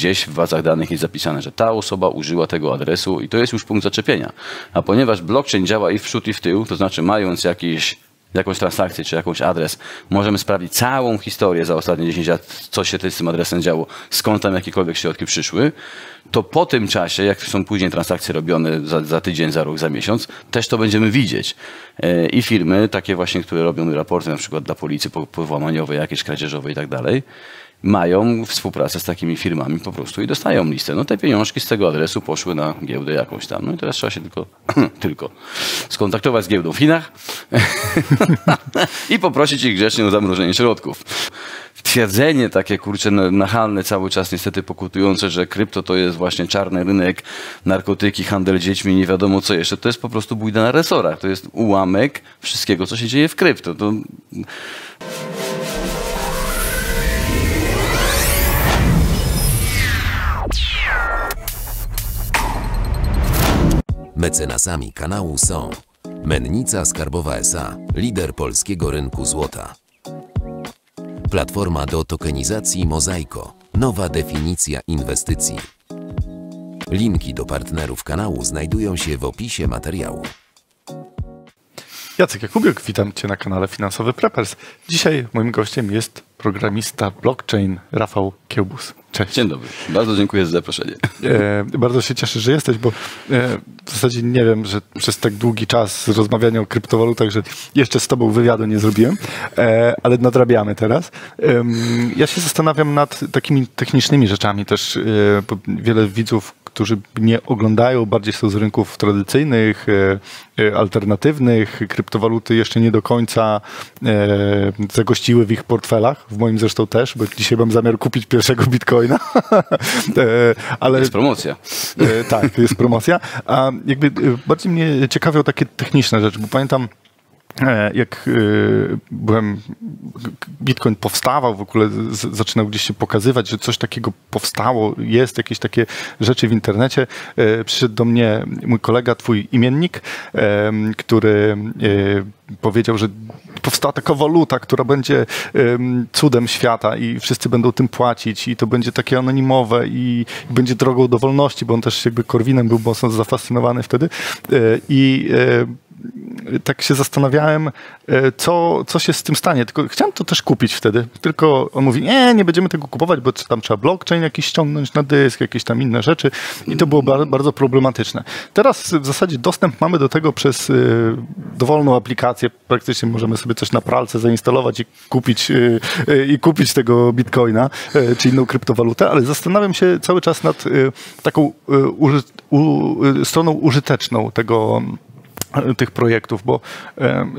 gdzieś w bazach danych jest zapisane, że ta osoba użyła tego adresu i to jest już punkt zaczepienia. A ponieważ blockchain działa i w przód i w tył, to znaczy mając jakiś jakąś transakcję czy jakąś adres, możemy sprawdzić całą historię za ostatnie 10 lat, co się z tym adresem działo, skąd tam jakiekolwiek środki przyszły, to po tym czasie, jak są później transakcje robione za, za tydzień, za rok, za miesiąc, też to będziemy widzieć. E, I firmy, takie właśnie, które robią raporty na przykład dla policji powłamaniowej, jakieś kradzieżowe i tak dalej, mają współpracę z takimi firmami po prostu i dostają listę. No te pieniążki z tego adresu poszły na giełdę jakąś tam. No i teraz trzeba się tylko, tylko skontaktować z giełdą w Chinach i poprosić ich grzecznie o zamrożenie środków. Twierdzenie takie, kurcze, nachalne cały czas niestety pokutujące, że krypto to jest właśnie czarny rynek, narkotyki, handel dziećmi, nie wiadomo co jeszcze, to jest po prostu bójda na resorach. To jest ułamek wszystkiego, co się dzieje w krypto. To... Mecenasami kanału są Mennica Skarbowa SA, lider polskiego rynku złota. Platforma do tokenizacji Mozaiko, nowa definicja inwestycji. Linki do partnerów kanału znajdują się w opisie materiału. Jacek Jakubiuk, witam Cię na kanale Finansowy Preppers. Dzisiaj moim gościem jest programista blockchain Rafał Kiełbus. Cześć. Dzień dobry. Bardzo dziękuję za zaproszenie. E, bardzo się cieszę, że jesteś, bo e, w zasadzie nie wiem, że przez tak długi czas rozmawiania o kryptowalutach, że jeszcze z Tobą wywiadu nie zrobiłem, e, ale nadrabiamy teraz. ja się zastanawiam nad takimi technicznymi rzeczami też. E, wiele widzów którzy nie oglądają, bardziej są z rynków tradycyjnych, e, e, alternatywnych. Kryptowaluty jeszcze nie do końca e, zagościły w ich portfelach, w moim zresztą też, bo dzisiaj mam zamiar kupić pierwszego bitcoina. Ale, jest promocja. Tak, jest promocja. A jakby bardziej mnie ciekawią takie techniczne rzeczy, bo pamiętam jak e, byłem, Bitcoin powstawał, w ogóle zaczynał gdzieś się pokazywać, że coś takiego powstało, jest jakieś takie rzeczy w internecie. E, przyszedł do mnie mój kolega, twój imiennik, który powiedział, że powstała taka waluta, która będzie cudem świata i wszyscy będą tym płacić i to będzie takie anonimowe i będzie drogą do wolności, bo on też jakby Korwinem był mocno zafascynowany wtedy i tak się zastanawiałem, e, co, co się z tym stanie. Tylko chciałem to też kupić wtedy. Tylko on mówi, nie, nie będziemy tego kupować, bo tam trzeba blockchain jakiś ściągnąć na dysk, jakieś tam inne rzeczy. I to było bardzo problematyczne. Teraz w zasadzie dostęp mamy do tego przez e, dowolną aplikację. Praktycznie możemy sobie coś na pralce zainstalować i kupić, e, i kupić tego bitcoina, czy inną kryptowalutę, ale zastanawiam się cały czas nad taką uży, u, stroną użyteczną tego tych projektów, bo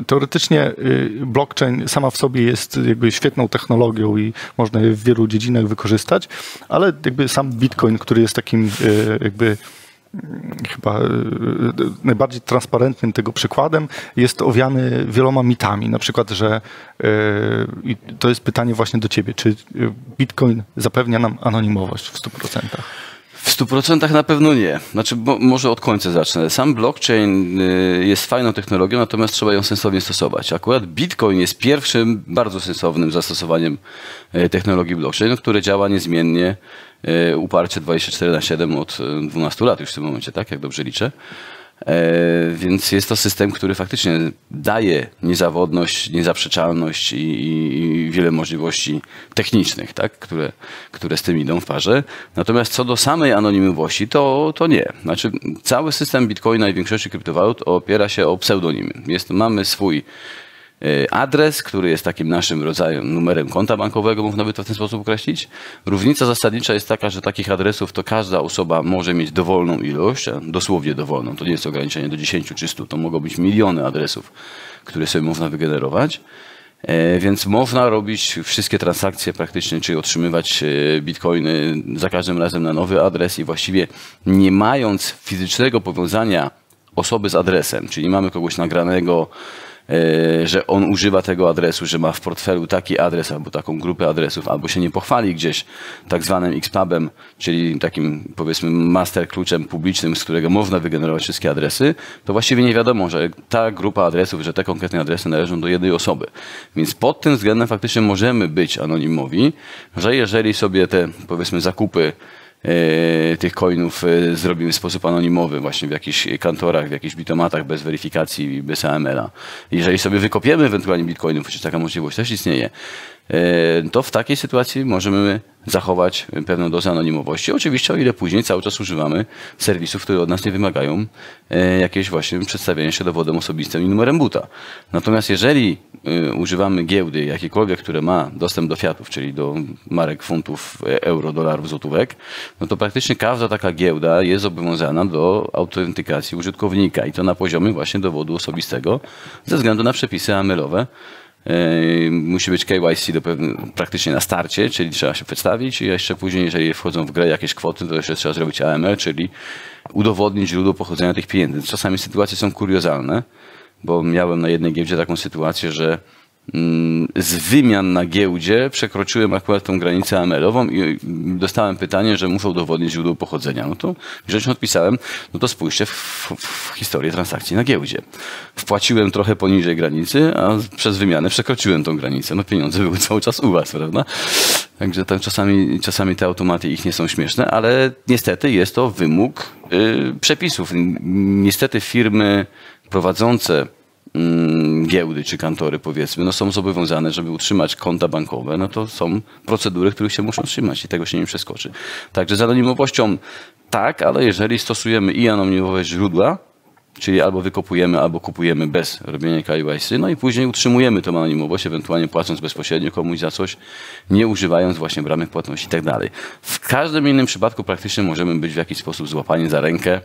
teoretycznie y, blockchain sama w sobie jest jakby świetną technologią i można je w wielu dziedzinach wykorzystać, ale jakby sam Bitcoin, który jest takim y, jakby mm, chyba y, najbardziej transparentnym tego przykładem, jest owiany wieloma mitami. Na przykład, że i to jest pytanie właśnie do ciebie, czy Bitcoin zapewnia nam anonimowość w 100%? W 100% na pewno nie. Znaczy, może od końca zacznę. Sam blockchain y, jest fajną technologią, natomiast trzeba ją sensownie stosować. Akurat Bitcoin jest pierwszym bardzo sensownym zastosowaniem y, technologii blockchain, które działa niezmiennie, y, uparcie 24 na 7 od 12 lat już w tym momencie, tak? Jak dobrze liczę. E, więc jest to system, który faktycznie daje niezawodność, niezaprzeczalność i, i, wiele możliwości technicznych, tak? które, które z tym idą w parze. Natomiast co do samej anonimowości, to, to nie. Znaczy, cały system Bitcoina i większości kryptowalut opiera się o pseudonimy. Jest, mamy swój adres, który jest takim naszym rodzajem numerem konta bankowego, można by to w ten sposób określić. Różnica zasadnicza jest taka, że takich adresów to każda osoba może mieć dowolną ilość, dosłownie dowolną, to nie jest ograniczenie do 10 czy 100, to mogą być miliony adresów, które sobie można wygenerować. E, więc można robić wszystkie transakcje praktycznie, czyli otrzymywać e, bitcoiny za każdym razem na nowy adres i właściwie nie mając fizycznego powiązania osoby z adresem, czyli mamy kogoś nagranego że on używa tego adresu, że ma w portfelu taki adres albo taką grupę adresów, albo się nie pochwali gdzieś tak zwanym Xpubem, czyli takim powiedzmy master kluczem publicznym, z którego można wygenerować wszystkie adresy, to właściwie nie wiadomo, że ta grupa adresów, że te konkretne adresy należą do jednej osoby. Więc pod tym względem faktycznie możemy być anonimowi, że jeżeli sobie te powiedzmy zakupy e, tych coinów e, zrobimy w sposób anonimowy, właśnie w jakichś kantorach, w jakichś bitomatach bez weryfikacji, bez AML-a. Jeżeli sobie wykopiemy ewentualnie bitcoinów, przecież taka możliwość też istnieje, e, to w takiej sytuacji możemy zachować pewną dozę anonimowości. Oczywiście o ile później cały czas używamy serwisów, które od nas nie wymagają e, jakiegoś właśnie przedstawienia się dowodem osobistym i numerem buta. Natomiast jeżeli e, używamy giełdy jakiejkolwiek, które ma dostęp do fiatów, czyli do marek, funtów, e, euro, dolarów, złotówek, no to praktycznie każda taka giełda jest zobowiązana do autentykacji użytkownika i to na poziomie właśnie dowodu osobistego ze względu na przepisy AML-owe. E, Musi być KYC do pewne, praktycznie na starcie, czyli trzeba się przedstawić i jeszcze później, jeżeli wchodzą w grę jakieś kwoty, to jeszcze trzeba zrobić AML, czyli udowodnić źródło pochodzenia tych pieniędzy. Czasami sytuacje są kuriozalne, bo miałem na jednej giełdzie taką sytuację, że z wymian na giełdzie przekroczyłem akurat tą granicę AML-ową i dostałem pytanie, że muszę udowodnić źródło pochodzenia. No to grzecznie odpisałem, no to spójrzcie w, w historię transakcji na giełdzie. Wpłaciłem trochę poniżej granicy, a przez wymianę przekroczyłem tą granicę. No pieniądze były cały czas u was, prawda? Także tam czasami, czasami te automaty ich nie są śmieszne, ale niestety jest to wymóg y, przepisów. Niestety firmy prowadzące mm, giełdy czy kantory powiedzmy, no są zobowiązane, żeby utrzymać konta bankowe, no to są procedury, których się muszą trzymać i tego się nie przeskoczy. Także z anonimowością tak, ale jeżeli stosujemy i anonimowe źródła, czyli albo wykopujemy, albo kupujemy bez robienia KYC, no i później utrzymujemy tą anonimowość, ewentualnie płacąc bezpośrednio komuś za coś, nie używając właśnie bramek płatności i tak dalej. W każdym innym przypadku praktycznie możemy być w jakiś sposób złapani za rękę,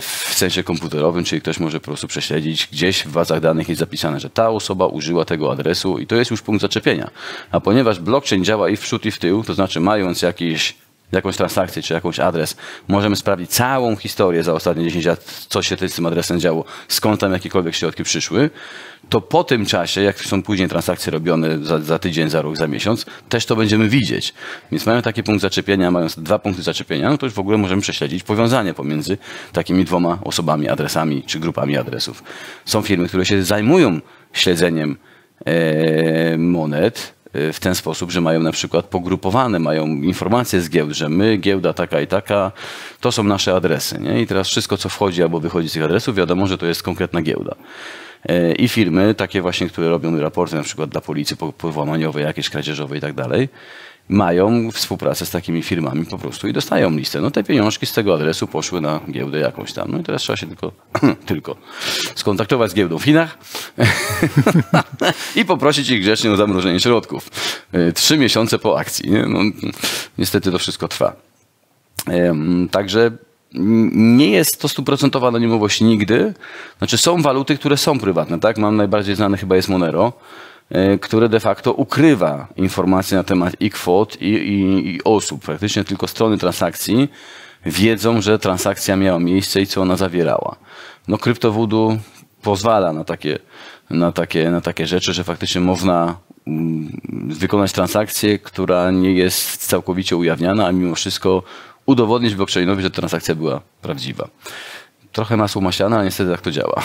w sensie komputerowym, czyli ktoś może po prostu prześledzić, gdzieś w bazach danych jest zapisane, że ta osoba użyła tego adresu i to jest już punkt zaczepienia. A ponieważ blockchain działa i w przód i w tył, to znaczy mając jakiś jakąś transakcję czy jakąś adres, możemy sprawdzić całą historię za ostatnie 10 lat, co się z tym adresem działo, skąd tam jakiekolwiek środki przyszły, to po tym czasie, jak są później transakcje robione za, za tydzień, za rok, za miesiąc, też to będziemy widzieć. Więc mają taki punkt zaczepienia, mając dwa punkty zaczepienia, no to już w ogóle możemy prześledzić powiązanie pomiędzy takimi dwoma osobami, adresami czy grupami adresów. Są firmy, które się zajmują śledzeniem e, monet, w ten sposób, że mają na przykład pogrupowane, mają informacje z giełd, że my, giełda taka i taka, to są nasze adresy. Nie? I teraz wszystko, co wchodzi albo wychodzi z tych adresów, wiadomo, że to jest konkretna giełda. E, I firmy, takie właśnie, które robią raporty na przykład dla policji po- połamaniowej, jakieś kradzieżowe i tak dalej, mają współpracę z takimi firmami po prostu i dostają listę. No te pieniążki z tego adresu poszły na giełdę jakąś tam. No i teraz trzeba się tylko, tylko skontaktować z giełdą w Chinach i poprosić ich grzecznie o zamrożenie środków. E, Trzy miesiące po akcji. Nie? No, niestety to wszystko trwa. Także nie jest to stuprocentowa anonimowość nigdy. Znaczy są waluty, które są prywatne, tak? Mam najbardziej znany chyba jest Monero, które de facto ukrywa informacje na temat i kwot, i, i, i osób. Praktycznie tylko strony transakcji wiedzą, że transakcja miała miejsce i co ona zawierała. No kryptowoodoo pozwala na takie, na takie, na takie rzeczy, że faktycznie można mm, wykonać transakcję, która nie jest całkowicie ujawniana, a mimo wszystko udowodnić blockchainowi, że transakcja była prawdziwa. Trochę masło maślane, ale niestety tak to działa.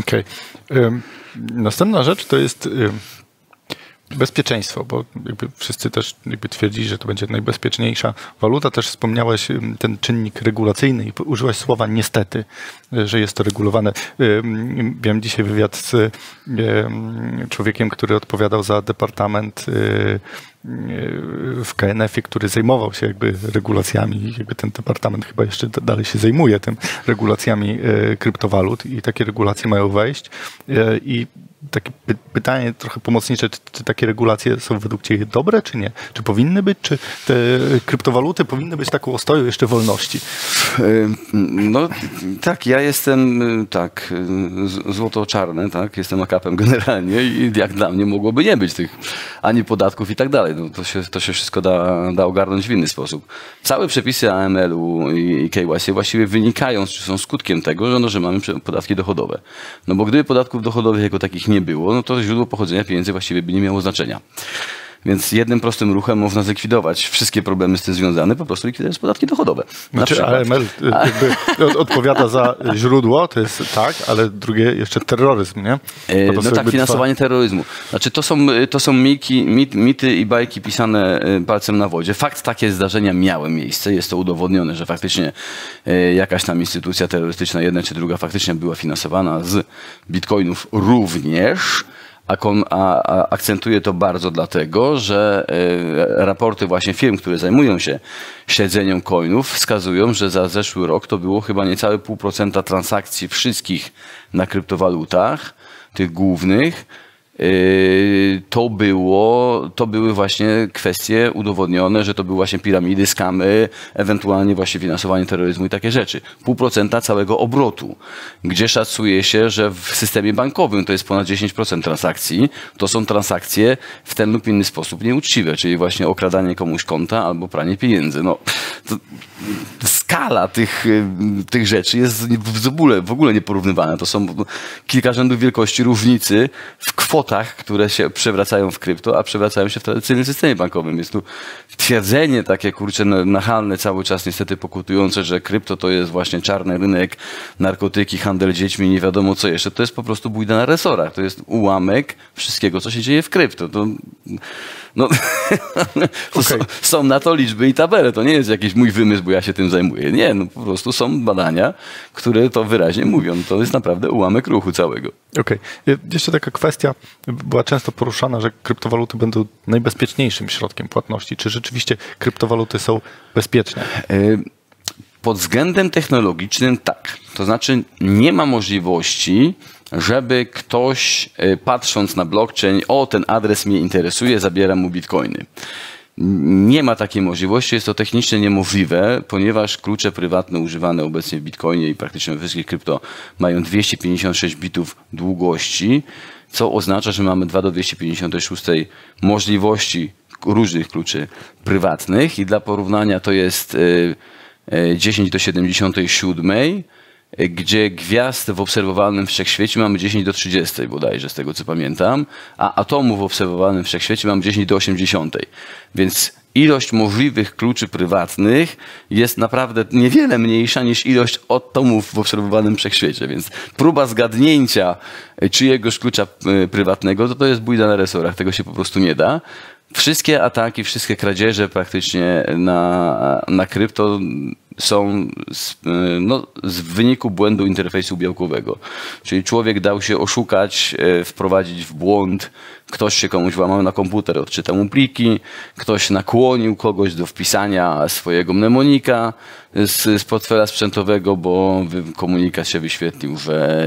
Okej. Ym, Następna rzecz to jest bezpieczeństwo, bo wszyscy też jakby twierdzili, że to będzie najbezpieczniejsza waluta. Też wspomniałeś ym, ten czynnik regulacyjny i użyłaś słowa niestety, y, że jest to regulowane. Ym, Miałem dzisiaj wywiad z ym, człowiekiem, który odpowiadał za departament y, y, w KNF-ie, który zajmował się jakby regulacjami jakby ten departament chyba jeszcze dalej się zajmuje tym regulacjami kryptowalut i takie regulacje mają wejść. I takie py- pytanie trochę pomocnicze, czy, czy takie regulacje są według Ciebie dobre, czy nie? Czy powinny być, czy te kryptowaluty powinny być taką ostoją jeszcze wolności? No tak, ja jestem y, tak y, złoto-czarny, tak, jestem akapem generalnie i jak dla mnie mogłoby nie być tych ani podatków i tak dalej. No, to, się, to się wszystko da, da ogarnąć w inny sposób. Całe przepisy AML-u i, KYC właściwie wynikają, czy są skutkiem tego, że, no, że mamy podatki dochodowe. No bo gdyby podatków dochodowych jako takich nie było, no to źródło pochodzenia pieniędzy właściwie by nie miało znaczenia. Więc jednym prostym ruchem można zlikwidować wszystkie problemy z tym związane, po prostu likwidując podatki dochodowe. Na Znaczy. AML jakby od- odpowiada za źródło, to jest tak, ale drugie jeszcze terroryzm, nie? E, No tak, jakby finansowanie terroryzmu. Znaczy to są, to są miki, mit, mity i bajki pisane e, palcem na wodzie. Fakt, takie zdarzenia miały miejsce. Jest to udowodnione, że faktycznie jakaś tam instytucja terrorystyczna, jedna czy druga, faktycznie była finansowana z bitcoinów również. A, a akcentuję to bardzo dlatego, że e, raporty właśnie firm, które zajmują się śledzeniem coinów, wskazują, że za zeszły rok to było chyba niecałe pół procenta transakcji wszystkich na kryptowalutach, tych głównych. Yy, To, było, to były właśnie kwestie udowodnione, że to były właśnie piramidy, skamy, ewentualnie właśnie finansowanie terroryzmu i takie rzeczy. Pół procenta całego obrotu, gdzie szacuje się, że w systemie bankowym to jest ponad 10% transakcji. To są transakcje w ten lub inny sposób nieuczciwe, czyli właśnie okradanie komuś konta albo pranie pieniędzy. No, skala tych, y, tych rzeczy jest w ogóle, w ogóle nieporównywana. To są kilka rzędów wielkości różnicy w kwotach, które się przewracają w krypto, a przewracają się w tradycyjnym systemie bankowym. Jest tu twierdzenie takie, kurczę, nachalne, cały czas niestety pokutujące, że krypto to jest właśnie czarny rynek, narkotyki, handel dziećmi, nie wiadomo co jeszcze. To jest po prostu bójda na resorach. To jest ułamek wszystkiego, co się dzieje w krypto. To, no, to są, są na to liczby i tabele. To nie jest jakiś mój wymysł, bo ja się tym zajmuję. Nie, no po prostu są badania, które to wyraźnie mówią. To jest naprawdę ułamek ruchu całego. Okej. Jeszcze taka kwestia była często poruszana, że kryptowaluty będą najbezpieczniejszym środkiem płatności. Czy rzeczywiście kryptowaluty są bezpieczne? Y, Pod względem technologicznym tak. To znaczy nie ma możliwości, żeby ktoś y, patrząc na blockchain, o ten adres mnie interesuje, zabiera mu bitcoiny. Nie ma takiej możliwości, jest to technicznie niemożliwe, ponieważ klucze prywatne używane obecnie w Bitcoinie i praktycznie we wszystkich krypto mają 256 bitów długości, co oznacza, że mamy 2 do 256 możliwości różnych kluczy prywatnych i dla porównania to jest y, y, 10 do 77, y, gdzie gwiazd w obserwowalnym wszechświecie mamy 10 do 30 bodajże, z tego co pamiętam, a atomów w obserwowalnym wszechświecie mamy 10 do 80. Więc ilość możliwych kluczy prywatnych jest naprawdę niewiele mniejsza niż ilość atomów w obserwowanym wszechświecie. Więc próba zgadnięcia czyjegoś klucza y, prywatnego, to to jest bójda na resorach, tego się po prostu nie da. Wszystkie ataki, wszystkie kradzieże praktycznie na, na krypto są z, no, z wyniku błędu interfejsu białkowego. Czyli człowiek dał się oszukać, e, wprowadzić w błąd, ktoś się komuś włamał na komputer, odczytał mu pliki, ktoś nakłonił kogoś do wpisania swojego mnemonika z, z portfela sprzętowego, bo komunikat się wyświetlił, że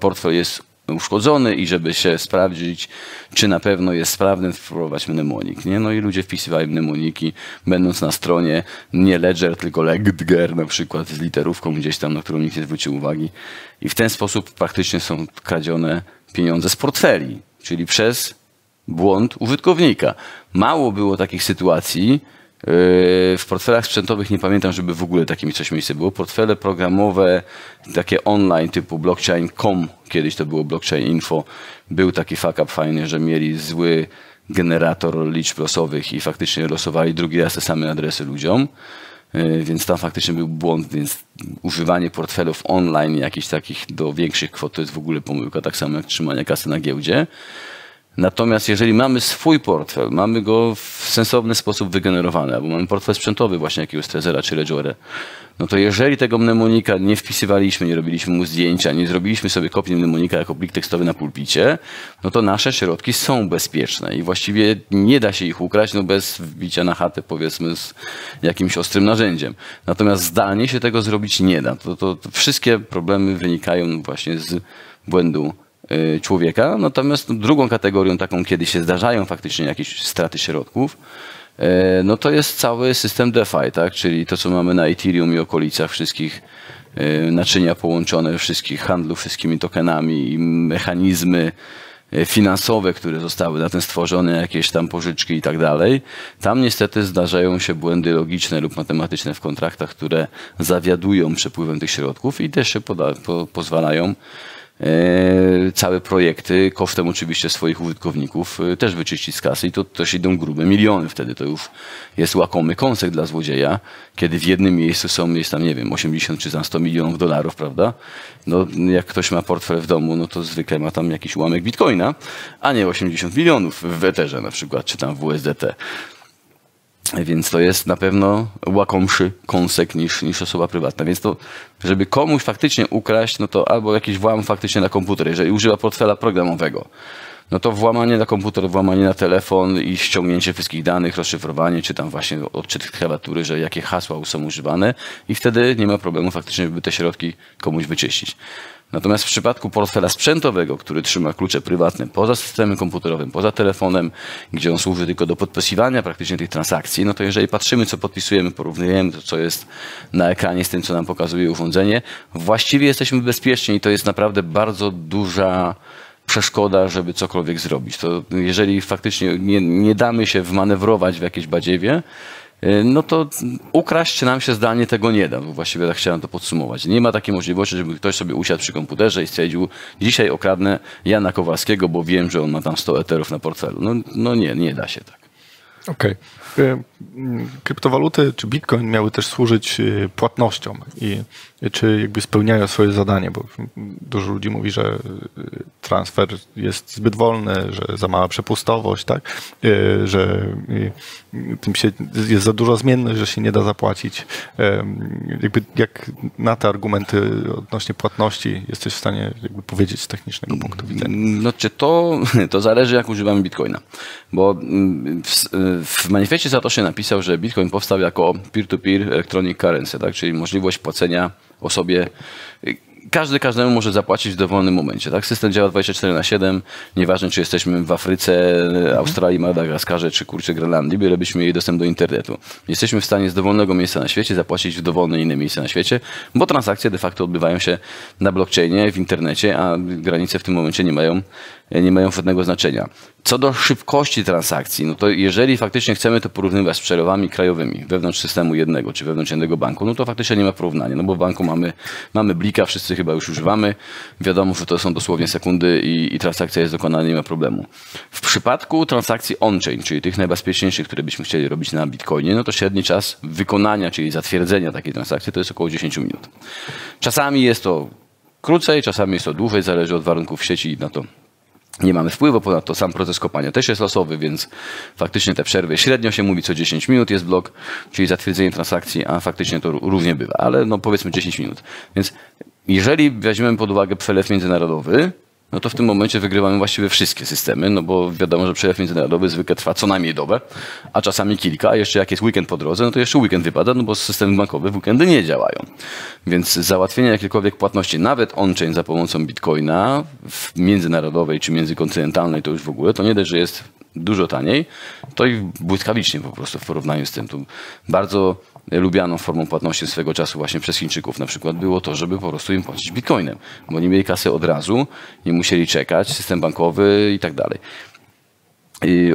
portfel jest uszkodzony i żeby się sprawdzić, czy na pewno jest sprawny, wpróbować mnemonik. Nie? No i ludzie wpisywali mnemoniki, będąc na stronie nie Ledger, tylko Ledger na przykład z literówką gdzieś tam, na którą nikt nie zwrócił uwagi. I w ten sposób praktycznie są kradzione pieniądze z portfeli, czyli przez błąd użytkownika. Mało było takich sytuacji, w portfelach sprzętowych nie pamiętam, żeby w ogóle takim coś miejsce było. Portfele programowe, takie online typu blockchain.com, kiedyś to było blockchain info, był taki fuck up fajny, że mieli zły generator liczb losowych i faktycznie losowali drugi raz te same adresy ludziom. Yy, Więc tam faktycznie był błąd, więc używanie portfelów online jakichś takich do większych kwot to jest w ogóle pomyłka, tak samo jak trzymanie kasy na giełdzie. Natomiast jeżeli mamy swój portfel, mamy go w sensowny sposób wygenerowany, albo mamy portfel sprzętowy właśnie jakiegoś Trezora czy Ledgera, no to jeżeli tego mnemonika nie wpisywaliśmy, nie robiliśmy mu zdjęcia, nie zrobiliśmy sobie kopii mnemonika jako plik tekstowy na pulpicie, no to nasze środki są bezpieczne i właściwie nie da się ich ukraść no bez wbicia na chatę powiedzmy z jakimś ostrym narzędziem. Natomiast zdalnie się tego zrobić nie da. To, to, to wszystkie problemy wynikają właśnie z błędu człowieka. Natomiast drugą kategorią, taką kiedy się zdarzają faktycznie jakieś straty środków, e, no to jest cały system DeFi, tak? czyli to, co mamy na Ethereum i okolicach wszystkich e, naczynia połączone, wszystkich handlów, wszystkimi tokenami i mechanizmy finansowe, które zostały na tym stworzone, jakieś tam pożyczki i tak dalej. Tam niestety zdarzają się błędy logiczne lub matematyczne w kontraktach, które zawiadują przepływem tych środków i też się poda, po, pozwalają całe projekty kosztem oczywiście swoich użytkowników e, też wyczyścić z kasy i to też idą grube miliony. Wtedy to już jest łakomy kąsek dla złodzieja, kiedy w jednym miejscu są, jest tam, nie wiem, 80 czy tam 100 milionów dolarów, prawda? No, jak ktoś ma portfel w domu, no to zwykle ma tam jakiś ułamek bitcoina, a nie 80 milionów w Etherze na przykład, czy tam w USDT. Więc to jest na pewno łakomszy kąsek niż, niż osoba prywatna. Więc to, żeby komuś faktycznie ukraść, no to albo jakiś włam faktycznie na komputer, jeżeli używa portfela programowego, no to włamanie na komputer, włamanie na telefon i ściągnięcie wszystkich danych, rozszyfrowanie, czy tam właśnie odczyt klawiatury, że jakie hasła są używane i wtedy nie ma problemu faktycznie, żeby te środki komuś wyczyścić. Natomiast w przypadku portfela sprzętowego, który trzyma klucze prywatne poza systemem komputerowym, poza telefonem, gdzie on służy tylko do podpisywania praktycznie tych transakcji, no to jeżeli patrzymy, co podpisujemy, porównujemy to, co jest na ekranie z tym, co nam pokazuje urządzenie, właściwie jesteśmy bezpieczni i to jest naprawdę bardzo duża przeszkoda, żeby cokolwiek zrobić. To jeżeli faktycznie nie, nie damy się wmanewrować w jakieś badziewie, no to ukraść nam się zdalnie tego nie da. Właściwie tak chciałem to podsumować. Nie ma takiej możliwości, żeby ktoś sobie usiadł przy komputerze i stwierdził, dzisiaj okradnę Jana Kowalskiego, bo wiem, że on ma tam 100 eterów na portfelu. No, no nie, nie da się tak. Okej. Okay. Kryptowaluty czy bitcoin miały też służyć y, płatnościom i czy jakby spełniają swoje zadanie, bo dużo ludzi mówi, że y, transfer jest zbyt wolny, że za mała przepustowość, tak? Y, że tym się jest za dużo zmienność, że się nie da zapłacić. Jakby jak na te argumenty odnośnie płatności jesteś w stanie jakby powiedzieć z technicznego punktu widzenia? No to, to zależy jak używamy bitcoina, bo mm, w, w manifestie Satoshi napisał, że bitcoin powstał jako peer-to-peer -peer electronic currency, tak? czyli możliwość płacenia osobie każdy każdemu może zapłacić w dowolnym momencie. Tak? System działa 24 na 7, nieważne czy jesteśmy w Afryce, Australii, Madagaskarze czy kurczę Grenlandii, bylebyśmy mieli dostęp do internetu. Jesteśmy w stanie z dowolnego miejsca na świecie zapłacić w dowolne inne miejsce na świecie, bo transakcje de facto odbywają się na blockchainie, w internecie, a granice w tym momencie nie mają nie mają żadnego znaczenia. Co do szybkości transakcji, no to jeżeli faktycznie chcemy to porównywać z przelewami krajowymi wewnątrz systemu jednego czy wewnątrz jednego banku, no to faktycznie nie ma porównania, no bo w banku mamy, mamy blika, wszyscy chyba już używamy, wiadomo, że to są dosłownie sekundy i, i transakcja jest dokonana, nie ma problemu. W przypadku transakcji on-chain, czyli tych najbezpieczniejszych, które byśmy chcieli robić na Bitcoinie, no to średni czas wykonania, czyli zatwierdzenia takiej transakcji to jest około 10 minut. Czasami jest to krócej, czasami jest to dłużej, zależy od warunków sieci i na to, nie mamy wpływu, ponadto sam proces kopania też jest losowy, więc faktycznie te przerwy średnio się mówi co 10 minut jest blok, czyli zatwierdzenie transakcji, a faktycznie to różnie bywa, ale no powiedzmy 10 minut. Więc jeżeli weźmiemy pod uwagę przelew międzynarodowy, no to w tym momencie wygrywamy właściwie wszystkie systemy, no bo wiadomo, że przelew międzynarodowy zwykle trwa co najmniej dobę, a czasami kilka, a jeszcze jak jest weekend po drodze, no to jeszcze weekend wypada, no bo systemy bankowe w weekendy nie działają. Więc załatwienie jakiejkolwiek płatności, nawet on-chain za pomocą bitcoina, w międzynarodowej czy międzykontynentalnej to już w ogóle, to nie dość, że jest dużo taniej, to i błyskawicznie po prostu w porównaniu z tym. Tu bardzo lubianą formą płatności swego czasu właśnie przez Chińczyków na przykład było to, żeby po prostu im płacić bitcoinem, bo oni mieli kasę od razu, nie musieli czekać, system bankowy i tak dalej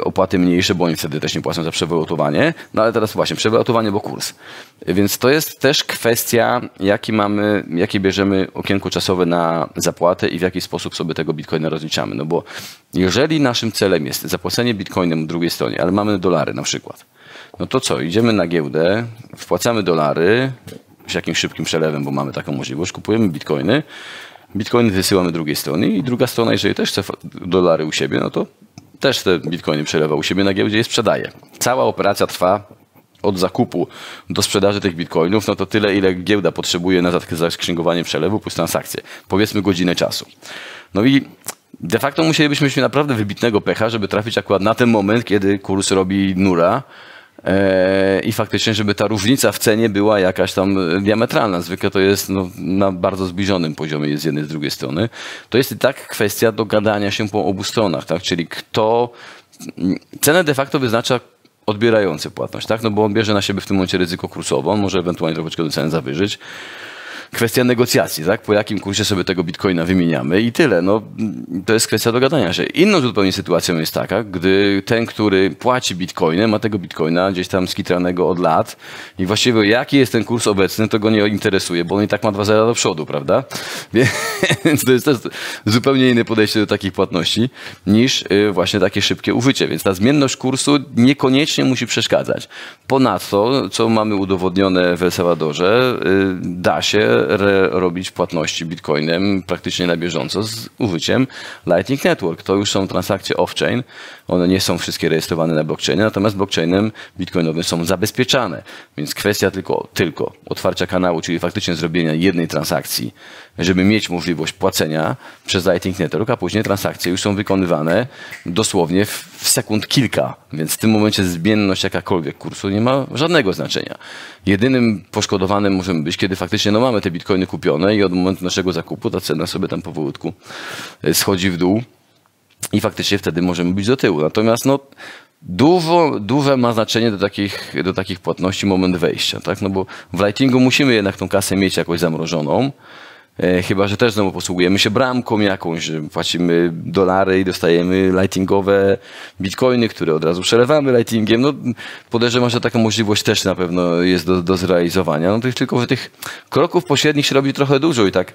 opłaty mniejsze, bo oni wtedy też nie płacą za przewalutowanie. No ale teraz właśnie, przewalutowanie, bo kurs. Więc to jest też kwestia, jaki mamy, jakie bierzemy okienko czasowe na zapłatę i w jaki sposób sobie tego bitcoina rozliczamy. No bo jeżeli naszym celem jest zapłacenie bitcoinem drugiej stronie, ale mamy dolary na przykład, no to co, idziemy na giełdę, wpłacamy dolary z jakimś szybkim przelewem, bo mamy taką możliwość, kupujemy bitcoiny, bitcoiny wysyłamy drugiej stronie i druga strona, jeżeli też chce dolary u siebie, no to też te bitcoiny przelewa u siebie na giełdzie i sprzedaje. Cała operacja trwa od zakupu do sprzedaży tych bitcoinów, no to tyle, ile giełda potrzebuje na zaskrzynkowanie przelewu plus transakcje. Powiedzmy godzinę czasu. No i de facto musielibyśmy mieć naprawdę wybitnego pecha, żeby trafić akurat na ten moment, kiedy kurs robi nura, i faktycznie, żeby ta różnica w cenie była jakaś tam diametralna. Zwykle to jest no, na bardzo zbliżonym poziomie z jednej z drugiej strony. To jest i tak kwestia dogadania się po obu stronach, tak? czyli kto... Cenę de facto wyznacza odbierający płatność, tak? no bo on bierze na siebie w tym momencie ryzyko kursowe, on może ewentualnie troszeczkę cenę zawyżyć. Kwestia negocjacji, tak? Po jakim kursie sobie tego bitcoina wymieniamy i tyle. No, to jest kwestia dogadania się. Inną zupełnie sytuacją jest taka, gdy ten, który płaci bitcoinem, ma tego bitcoina gdzieś tam skitranego od lat i właściwie jaki jest ten kurs obecny, to go nie interesuje, bo on i tak ma dwa zera do przodu, prawda? Więc to jest też zupełnie inne podejście do takich płatności niż y, właśnie takie szybkie użycie. Więc ta zmienność kursu niekoniecznie musi przeszkadzać. Ponadto, co mamy udowodnione w El Salvadorze, y, da się robić płatności bitcoinem praktycznie na bieżąco z użyciem Lightning Network. To już są transakcje off-chain. One nie są wszystkie rejestrowane na blockchainie, natomiast blockchainem bitcoinowym są zabezpieczane. Więc kwestia tylko, tylko otwarcia kanału, czyli faktycznie zrobienia jednej transakcji, żeby mieć możliwość płacenia przez Lightning Network, a później transakcje już są wykonywane dosłownie w sekund kilka. Więc w tym momencie zmienność jakakolwiek kursu nie ma żadnego znaczenia. Jedynym poszkodowanym możemy być, kiedy faktycznie no, mamy te bitcoiny kupione i od momentu naszego zakupu ta cena sobie tam powolutku e, schodzi w dół i faktycznie wtedy możemy być do tyłu. Natomiast no, Dużo, duże ma znaczenie do takich, do takich płatności moment wejścia, tak? No bo w Lightingu musimy jednak tą kasę mieć jakoś zamrożoną. E, chyba, że też znowu posługujemy się bramką jakąś, że płacimy dolary i dostajemy lightingowe bitcoiny, które od razu przelewamy lightingiem. No, podejrzewam, że taka możliwość też na pewno jest do, do zrealizowania. No, tylko, że tych kroków pośrednich się robi trochę dużo i tak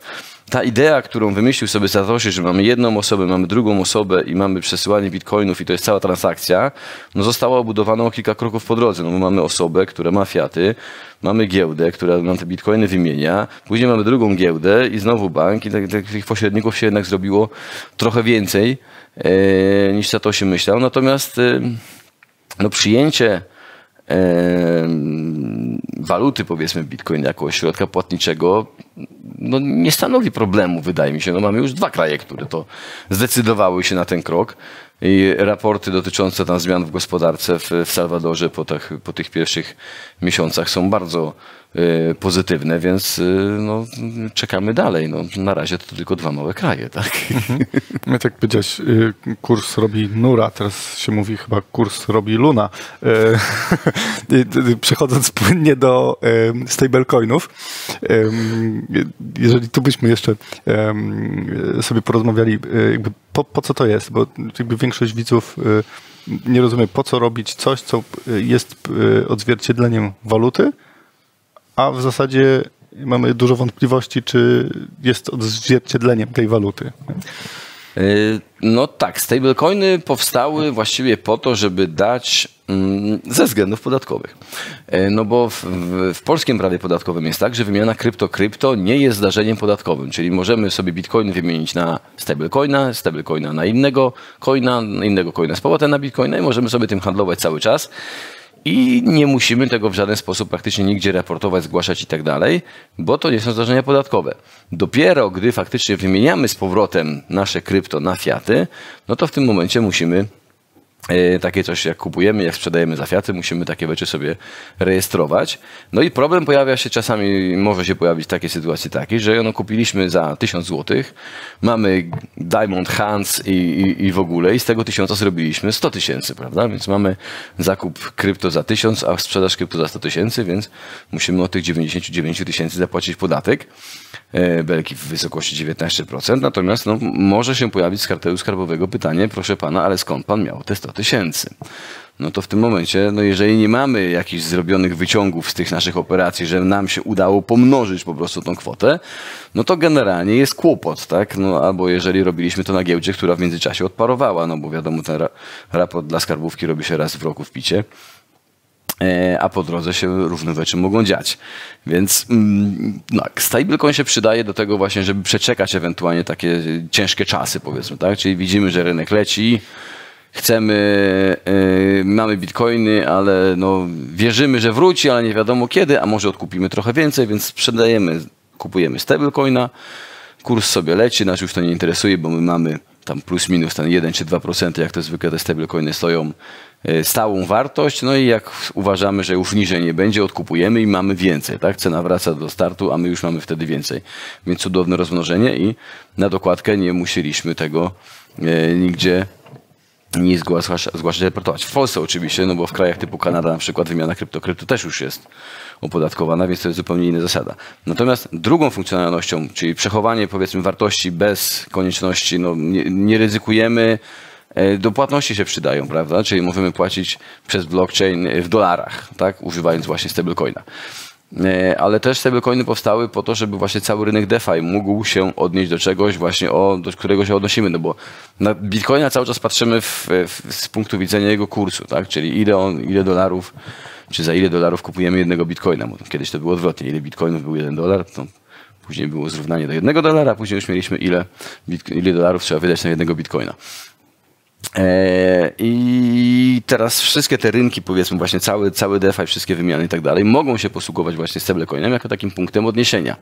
ta idea, którą wymyślił sobie Satoshi, że mamy jedną osobę, mamy drugą osobę i mamy przesyłanie bitcoinów i to jest cała transakcja, no została obudowana o kilka kroków po drodze. No mamy osobę, która ma fiaty, mamy giełdę, która nam te bitcoiny wymienia, później mamy drugą giełdę i znowu bank i tak, tak, tych pośredników się jednak zrobiło trochę więcej e, niż Satoshi myślał. Natomiast e, no, przyjęcie waluty, powiedzmy Bitcoin jako środka płatniczego, no nie stanowi problemu, wydaje mi się. No mamy już dwa kraje, które to zdecydowały się na ten krok. I raporty dotyczące tam zmian w gospodarce w, w Salwadorze po, tych, po tych pierwszych miesiącach są bardzo pozytywne, więc y, no, czekamy dalej. No, na razie to tylko dwa małe kraje, tak? My tak powiedziałeś, y, kurs robi Nura, teraz się mówi chyba kurs robi Luna. Przechodząc płynnie do stablecoinów, jeżeli tu byśmy jeszcze sobie porozmawiali, jakby po, po co to jest, bo jakby większość widzów nie rozumie, po co robić coś, co jest odzwierciedleniem waluty, a w zasadzie mamy dużo wątpliwości, czy jest odzwierciedleniem tej waluty. Y, no tak, stablecoiny powstały właściwie po to, żeby dać mm, ze względów podatkowych. Y, no bo w, w, polskim prawie podatkowym jest tak, że wymiana krypto-krypto nie jest zdarzeniem podatkowym, czyli możemy sobie bitcoiny wymienić na stablecoina, stablecoina na innego coina, innego coina z powrotem na bitcoina i możemy sobie tym handlować cały czas i nie musimy tego w żaden sposób praktycznie nigdzie raportować, zgłaszać i tak dalej, bo to nie są zdarzenia podatkowe. Dopiero gdy faktycznie wymieniamy z powrotem nasze krypto na fiaty, no to w tym momencie musimy takie coś jak kupujemy, jak sprzedajemy za fiaty, musimy takie rzeczy sobie rejestrować. No i problem pojawia się czasami, może się pojawić takie sytuacje takiej, że no kupiliśmy za 1000 zł, mamy Diamond Hands i, i, i w ogóle i z tego tysiąca zrobiliśmy 100 tysięcy, prawda? Więc mamy zakup krypto za 1000, a sprzedaż krypto za 100 tysięcy, więc musimy od tych 99 tysięcy zapłacić podatek. E, belki w wysokości 19%. Natomiast no, może się pojawić z kartelu skarbowego pytanie, proszę pana, ale skąd pan miał te 100 tysięcy? No to w tym momencie, no jeżeli nie mamy jakichś zrobionych wyciągów z tych naszych operacji, że nam się udało pomnożyć po prostu tą kwotę, no to generalnie jest kłopot, tak? No albo jeżeli robiliśmy to na giełdzie, która w międzyczasie odparowała, no bo wiadomo, ten raport dla skarbówki robi się raz w roku w picie. E, a po drodze się różne rzeczy mogą dziać. Więc mm, tak, stablecoin się przydaje do tego właśnie, żeby przeczekać ewentualnie takie ciężkie czasy, powiedzmy, tak? Czyli widzimy, że rynek leci, chcemy, yy, mamy bitcoiny, ale no, wierzymy, że wróci, ale nie wiadomo kiedy, a może odkupimy trochę więcej, więc sprzedajemy, kupujemy stablecoina, kurs sobie leci, nas już to nie interesuje, bo my mamy tam plus minus ten 1 czy 2%, jak to zwykle te stablecoiny stoją, e, stałą wartość, no i jak uważamy, że już niżej nie będzie, odkupujemy i mamy więcej, tak? Cena wraca do startu, a my już mamy wtedy więcej. Więc cudowne rozmnożenie i na dokładkę nie musieliśmy tego e, nigdzie nie zgłaszać, zgłaszać raportować. W Polsce oczywiście, no bo w krajach typu Kanada na przykład wymiana krypto, krypto też już jest opodatkowana, więc to jest zupełnie inna zasada. Natomiast drugą funkcjonalnością, czyli przechowanie powiedzmy wartości bez konieczności, no nie, nie ryzykujemy, e, do płatności się przydają, prawda? Czyli możemy płacić przez blockchain w dolarach, tak? Używając właśnie stablecoina. E, Ale też stablecoiny powstały po to, żeby właśnie cały rynek DeFi mógł się odnieść do czegoś właśnie, o, do którego się odnosimy, no bo na Bitcoina cały czas patrzymy w, w, z punktu widzenia jego kursu, tak? Czyli ile on, ile dolarów, czy za ile dolarów kupujemy jednego Bitcoina. Bo kiedyś to było odwrotnie, ile Bitcoinów był jeden dolar, to później było zrównanie do jednego dolara, później już mieliśmy ile, ile dolarów trzeba wydać na jednego Bitcoina. E, I teraz wszystkie te rynki, powiedzmy właśnie cały, cały DeFi, wszystkie wymiany i tak dalej, mogą się posługiwać właśnie stablecoinem jako takim punktem odniesienia.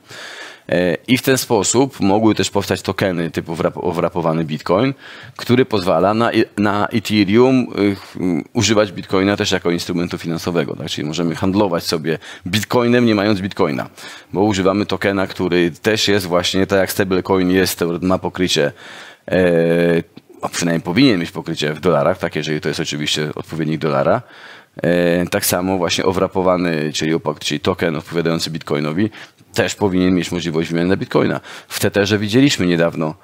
E, I w ten sposób mogły też powstać tokeny typu wrap- wrapowany Bitcoin, który pozwala na, na Ethereum y, używać Bitcoina też jako instrumentu finansowego. Tak? Czyli możemy handlować sobie Bitcoinem nie mając Bitcoina, bo używamy tokena, który też jest właśnie, tak jak stablecoin jest, ma pokrycie e, a przynajmniej powinien mieć pokrycie w dolarach, tak, jeżeli to jest oczywiście odpowiednik dolara. E, tak samo właśnie owrapowany, czyli, opak, czyli token odpowiadający Bitcoinowi, też powinien mieć możliwość wymiany na Bitcoina. W Tetherze widzieliśmy niedawno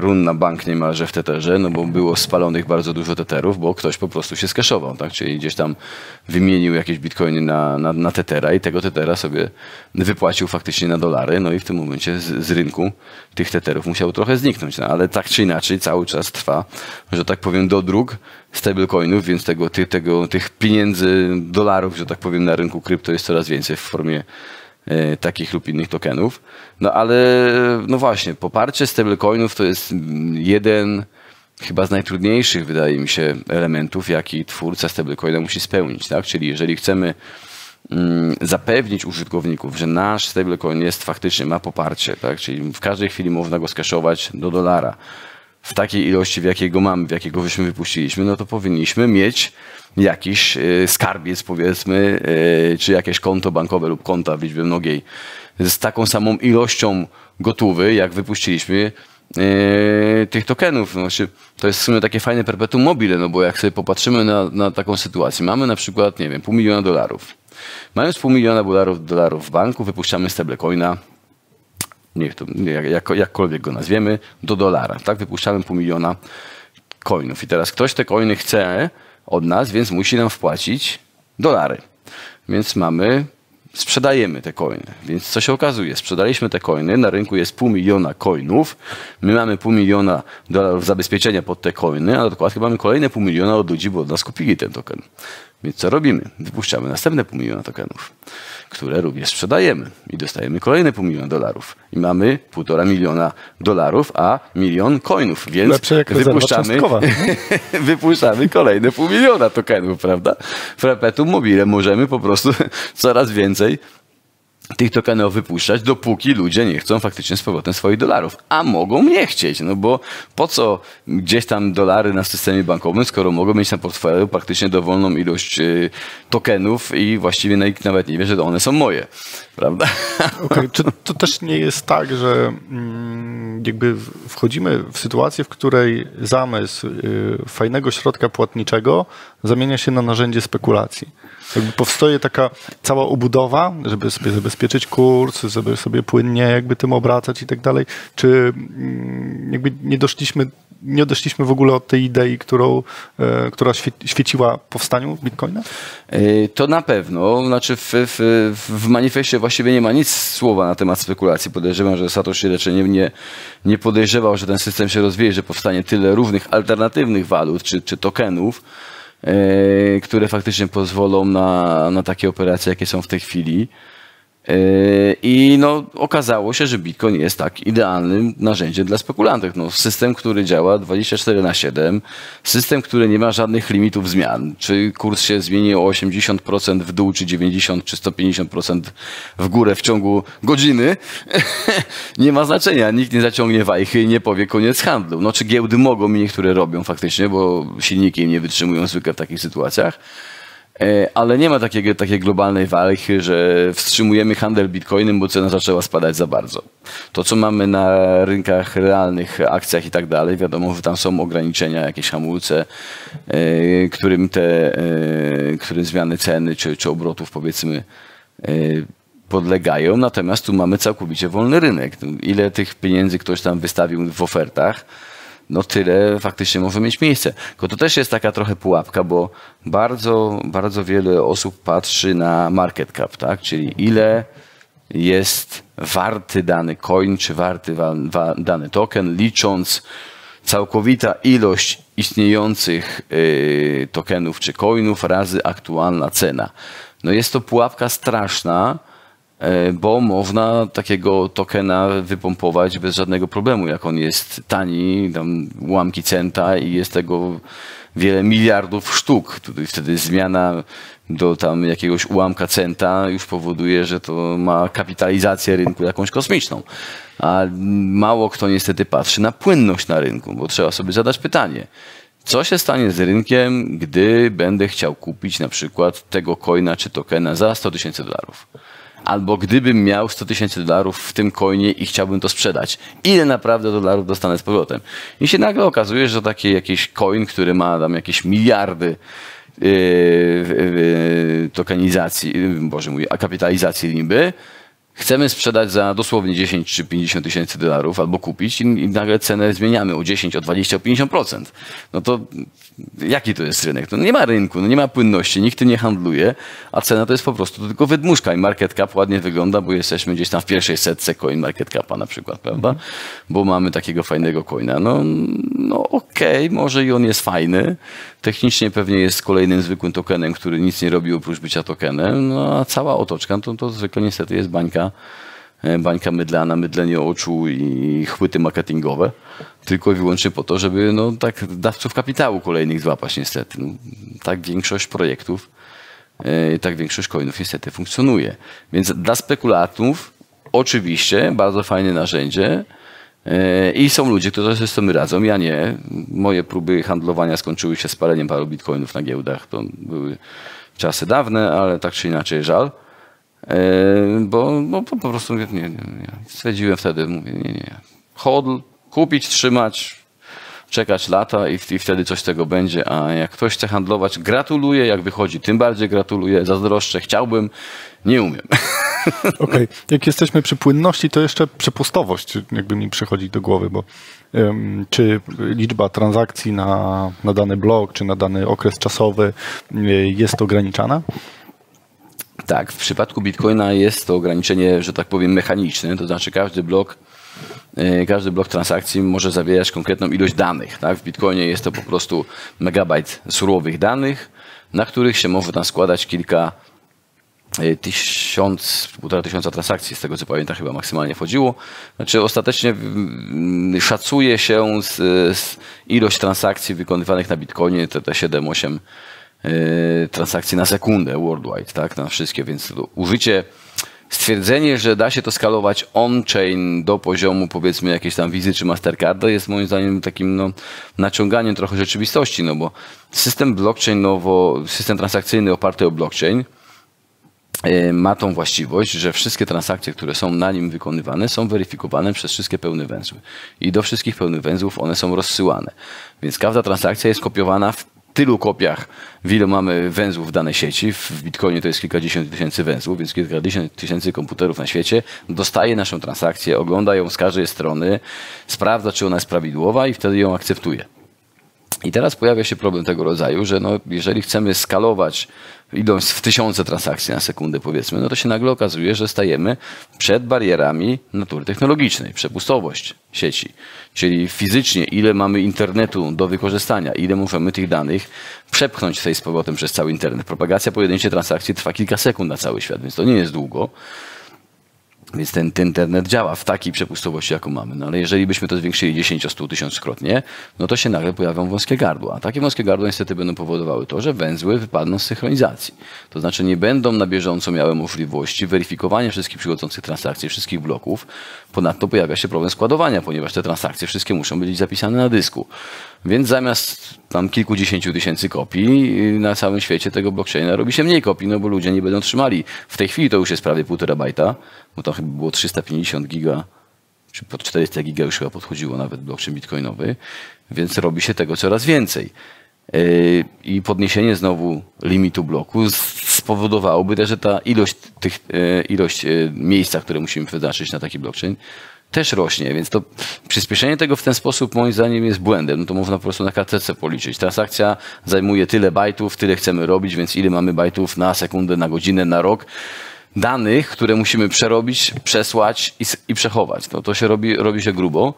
run na bank niemalże w Tetherze, no bo było spalonych bardzo dużo Tetherów, bo ktoś po prostu się skeszował, tak? Czyli gdzieś tam wymienił jakieś bitcoiny na, na, na Tethera i tego Tethera sobie wypłacił faktycznie na dolary, no i w tym momencie z, z rynku tych Tetherów musiał trochę zniknąć, no, ale tak czy inaczej cały czas trwa, że tak powiem, dodruk stablecoinów, więc tego, ty, tego, tych pieniędzy, dolarów, że tak powiem, na rynku krypto jest coraz więcej w formie e, takich lub innych tokenów. No ale no właśnie, poparcie stablecoinów to jest jeden chyba z najtrudniejszych, wydaje mi się, elementów, jaki twórca stablecoina musi spełnić. Tak? Czyli jeżeli chcemy mm, zapewnić użytkowników, że nasz stablecoin jest faktycznie, ma poparcie, tak? czyli w każdej chwili można go skaszować do dolara w takiej ilości, w jakiej go mamy, w jakiego wyśmy wypuściliśmy, no to powinniśmy mieć jakiś y, skarbiec, powiedzmy, y, czy jakieś konto bankowe lub konta w liczbie mnogiej z taką samą ilością gotówy, jak wypuściliśmy y, tych tokenów. Znaczy, to jest w sumie takie fajne perpetuum mobile, no bo jak sobie popatrzymy na, na taką sytuację, mamy na przykład, nie wiem, pół miliona dolarów. Mając pół miliona dolarów, dolarów w banku, wypuszczamy stablecoina, niech to, jak, jakkolwiek go nazwiemy, do dolara. Tak, wypuszczamy pół miliona coinów. I teraz ktoś te coiny chce od nas, więc musi nam wpłacić dolary. Więc mamy, sprzedajemy te coiny. Więc co się okazuje? Sprzedaliśmy te coiny, na rynku jest pół miliona coinów, my mamy pół miliona dolarów zabezpieczenia pod te coiny, a dokładnie mamy kolejne pół miliona od ludzi, bo od nas kupili ten token. Więc co robimy? Wypuszczamy następne pół miliona tokenów, które również sprzedajemy i dostajemy kolejne pół miliona dolarów. I mamy półtora miliona dolarów, a milion coinów, więc wypuszczamy, wypuszczamy kolejne pół miliona tokenów, prawda? W perpetuum mobile możemy po prostu coraz więcej tych tokenów wypuszczać, dopóki ludzie nie chcą faktycznie z powrotem swoich dolarów. A mogą nie chcieć, no bo po co gdzieś tam dolary na systemie bankowym, skoro mogą mieć na portfelu praktycznie dowolną ilość y, tokenów i właściwie nikt nawet nie wie, że one są moje, prawda? Czy to też nie jest tak, że mm, jakby wchodzimy w sytuację, w której zamysł y, fajnego środka płatniczego zamienia się na narzędzie spekulacji? Jakby powstaje taka cała obudowa, żeby sobie zabezpieczyć kurs, żeby sobie płynnie jakby tym obracać i tak dalej. Czy mm, jakby nie doszliśmy, nie odeszliśmy w ogóle od tej idei, którą, e, która świe, świeciła powstaniu Bitcoina? Y, To na pewno. Znaczy w, w, w manifestie właściwie nie ma nic słowa na temat spekulacji. Podejrzewam, że Satoshi raczej nie, nie, nie podejrzewał, że ten system się rozwieje, że powstanie tyle różnych alternatywnych walut czy, czy tokenów, które faktycznie pozwolą na, na takie operacje, jakie są w tej chwili. Yy, I no, okazało się, że Bitcoin jest tak idealnym narzędziem dla spekulantów. No, system, który działa 24 na 7, system, który nie ma żadnych limitów zmian. Czy kurs się zmieni o 80% w dół, czy 90, czy 150% w górę w ciągu godziny, nie ma znaczenia. Nikt nie zaciągnie wajchy i nie powie koniec handlu. No, czy giełdy mogą i niektóre robią faktycznie, bo silniki nie wytrzymują zwykle w takich sytuacjach. E, ale nie ma takiego, takiej globalnej walki, że wstrzymujemy handel bitcoinem, bo cena zaczęła spadać za bardzo. To, co mamy na rynkach realnych, akcjach i tak dalej, wiadomo, że tam są ograniczenia, jakieś hamulce, e, którym te, e, którym zmiany ceny czy, czy obrotów powiedzmy podlegają, natomiast tu mamy całkowicie wolny rynek. Ile tych pieniędzy ktoś tam wystawił w ofertach, no tyle faktycznie może mieć miejsce. Tylko to też jest taka trochę pułapka, bo bardzo, bardzo wiele osób patrzy na market cap, tak? czyli ile jest warty dany coin, czy warty dany token, licząc całkowita ilość istniejących yy, tokenów czy coinów razy aktualna cena. No jest to pułapka straszna, bo można takiego tokena wypompować bez żadnego problemu, jak on jest tani, tam ułamki centa i jest tego wiele miliardów sztuk. Wtedy zmiana do tam jakiegoś ułamka centa już powoduje, że to ma kapitalizację rynku jakąś kosmiczną. A mało kto niestety patrzy na płynność na rynku, bo trzeba sobie zadać pytanie. Co się stanie z rynkiem, gdy będę chciał kupić na przykład tego coina czy tokena za 100 tysięcy dolarów? Albo gdybym miał 100 tysięcy dolarów w tym coinie i chciałbym to sprzedać, ile naprawdę dolarów dostanę z powrotem? I się nagle okazuje, że taki jakiś coin, który ma tam jakieś miliardy yy, yy, tokenizacji, Boże mój, a kapitalizacji limby, chcemy sprzedać za dosłownie 10 czy 50 tysięcy dolarów albo kupić i, i nagle cenę zmieniamy o 10, o 20, o 50%. No to jaki to jest rynek? No nie ma rynku, no nie ma płynności, nikt nie handluje, a cena to jest po prostu tylko wydmuszka i market cap ładnie wygląda, bo jesteśmy gdzieś tam w pierwszej setce coin market capa na przykład, prawda? Mhm. Bo mamy takiego fajnego coina. No, no okej, okay, może i on jest fajny. Technicznie pewnie jest kolejnym zwykłym tokenem, który nic nie robi oprócz bycia tokenem, no a cała otoczka to, to zwykle niestety jest bańka E, bańka mydlana, mydlenie oczu i chwyty marketingowe, tylko i wyłącznie po to, żeby no, tak dawców kapitału kolejnych złapać niestety. No, tak większość projektów, e, tak większość coinów niestety funkcjonuje. Więc dla spekulatów oczywiście bardzo fajne narzędzie, e, i są ludzie, którzy sobie z tym radzą. Ja nie. Moje próby handlowania skończyły się spaleniem paru bitcoinów na giełdach. To były czasy dawne, ale tak czy inaczej żal. E, bo, bo po prostu nie, nie, nie. stwierdziłem wtedy, mówię, nie, nie. Hodl, kupić, trzymać, czekać lata i, i, wtedy coś z tego będzie, a jak ktoś chce handlować, gratuluję, jak wychodzi, tym bardziej gratuluję, zazdroszczę, chciałbym, nie umiem. Okej, okay. jak jesteśmy przy płynności, to jeszcze przepustowość jakby mi przychodzi do głowy, bo um, czy liczba transakcji na, na dany blok, czy na dany okres czasowy y, jest ograniczana? Tak, w przypadku Bitcoina jest to ograniczenie, że tak powiem, mechaniczne, to znaczy każdy blok e, każdy blok transakcji może zawierać konkretną ilość danych. Tak? W Bitcoinie jest to po prostu megabajt surowych danych, na których się może tam składać kilka e, tysiąc, półtora tysiąca transakcji, z tego co pamiętam chyba maksymalnie wchodziło. Znaczy ostatecznie szacuje się z, z ilość transakcji wykonywanych na Bitcoinie, te, te 7-8 Y, transakcji na sekundę worldwide, tak, na wszystkie, więc użycie, stwierdzenie, że da się to skalować on-chain do poziomu powiedzmy jakiejś tam wizy czy Mastercarda jest moim zdaniem takim no, naciąganiem trochę rzeczywistości, no bo system blockchain, nowo, system transakcyjny oparty o blockchain y, ma tą właściwość, że wszystkie transakcje, które są na nim wykonywane, są weryfikowane przez wszystkie pełne węzły. I do wszystkich pełnych węzłów one są rozsyłane. Więc każda transakcja jest kopiowana w tylu kopiach, w ile mamy węzłów w danej sieci. W Bitcoinie to jest kilkadziesiąt tysięcy węzłów, więc kilkadziesiąt tysięcy komputerów na świecie dostaje naszą transakcję, ogląda ją z każdej strony, sprawdza, czy ona jest prawidłowa i wtedy ją akceptuje. I teraz pojawia się problem tego rodzaju, że no, jeżeli chcemy skalować idąc w tysiące transakcji na sekundę powiedzmy, no to się nagle okazuje, że stajemy przed barierami natury technologicznej, przepustowość sieci. Czyli fizycznie, ile mamy internetu do wykorzystania, ile możemy tych danych przepchnąć tej z powrotem przez cały internet. Propagacja pojedynczej transakcji trwa kilka sekund na cały świat, więc to nie jest długo. Więc ten, ten internet działa w takiej przepustowości, jaką mamy. No ale jeżeli byśmy to zwiększyli 10, 100 tysiąckrotnie, no to się nagle pojawią wąskie gardła. A takie wąskie gardła niestety będą powodowały to, że węzły wypadną z synchronizacji. To znaczy nie będą na bieżąco miały możliwości weryfikowania wszystkich przychodzących transakcji, wszystkich bloków. Ponadto pojawia się problem składowania, ponieważ te transakcje wszystkie muszą być zapisane na dysku. Więc zamiast tam kilkudziesięciu tysięcy kopii na całym świecie tego blockchaina robi się mniej kopii, no bo ludzie nie będą trzymali. W tej chwili to już jest prawie półtora bajta, bo to chyba było 350 giga, czy pod 400 giga już chyba podchodziło nawet blockchain bitcoinowy, więc robi się tego coraz więcej. Yy, I podniesienie znowu limitu bloku spowodowałoby też, że ta ilość tych, yy, ilość yy, miejsca, które musimy wyznaczyć na taki blockchain, też rośnie, więc to przyspieszenie tego w ten sposób moim zdaniem jest błędem. No to można po prostu na kartce policzyć. Transakcja zajmuje tyle bajtów, tyle chcemy robić, więc ile mamy bajtów na sekundę, na godzinę, na rok danych, które musimy przerobić, przesłać i, i przechować. No to się robi, robi się grubo.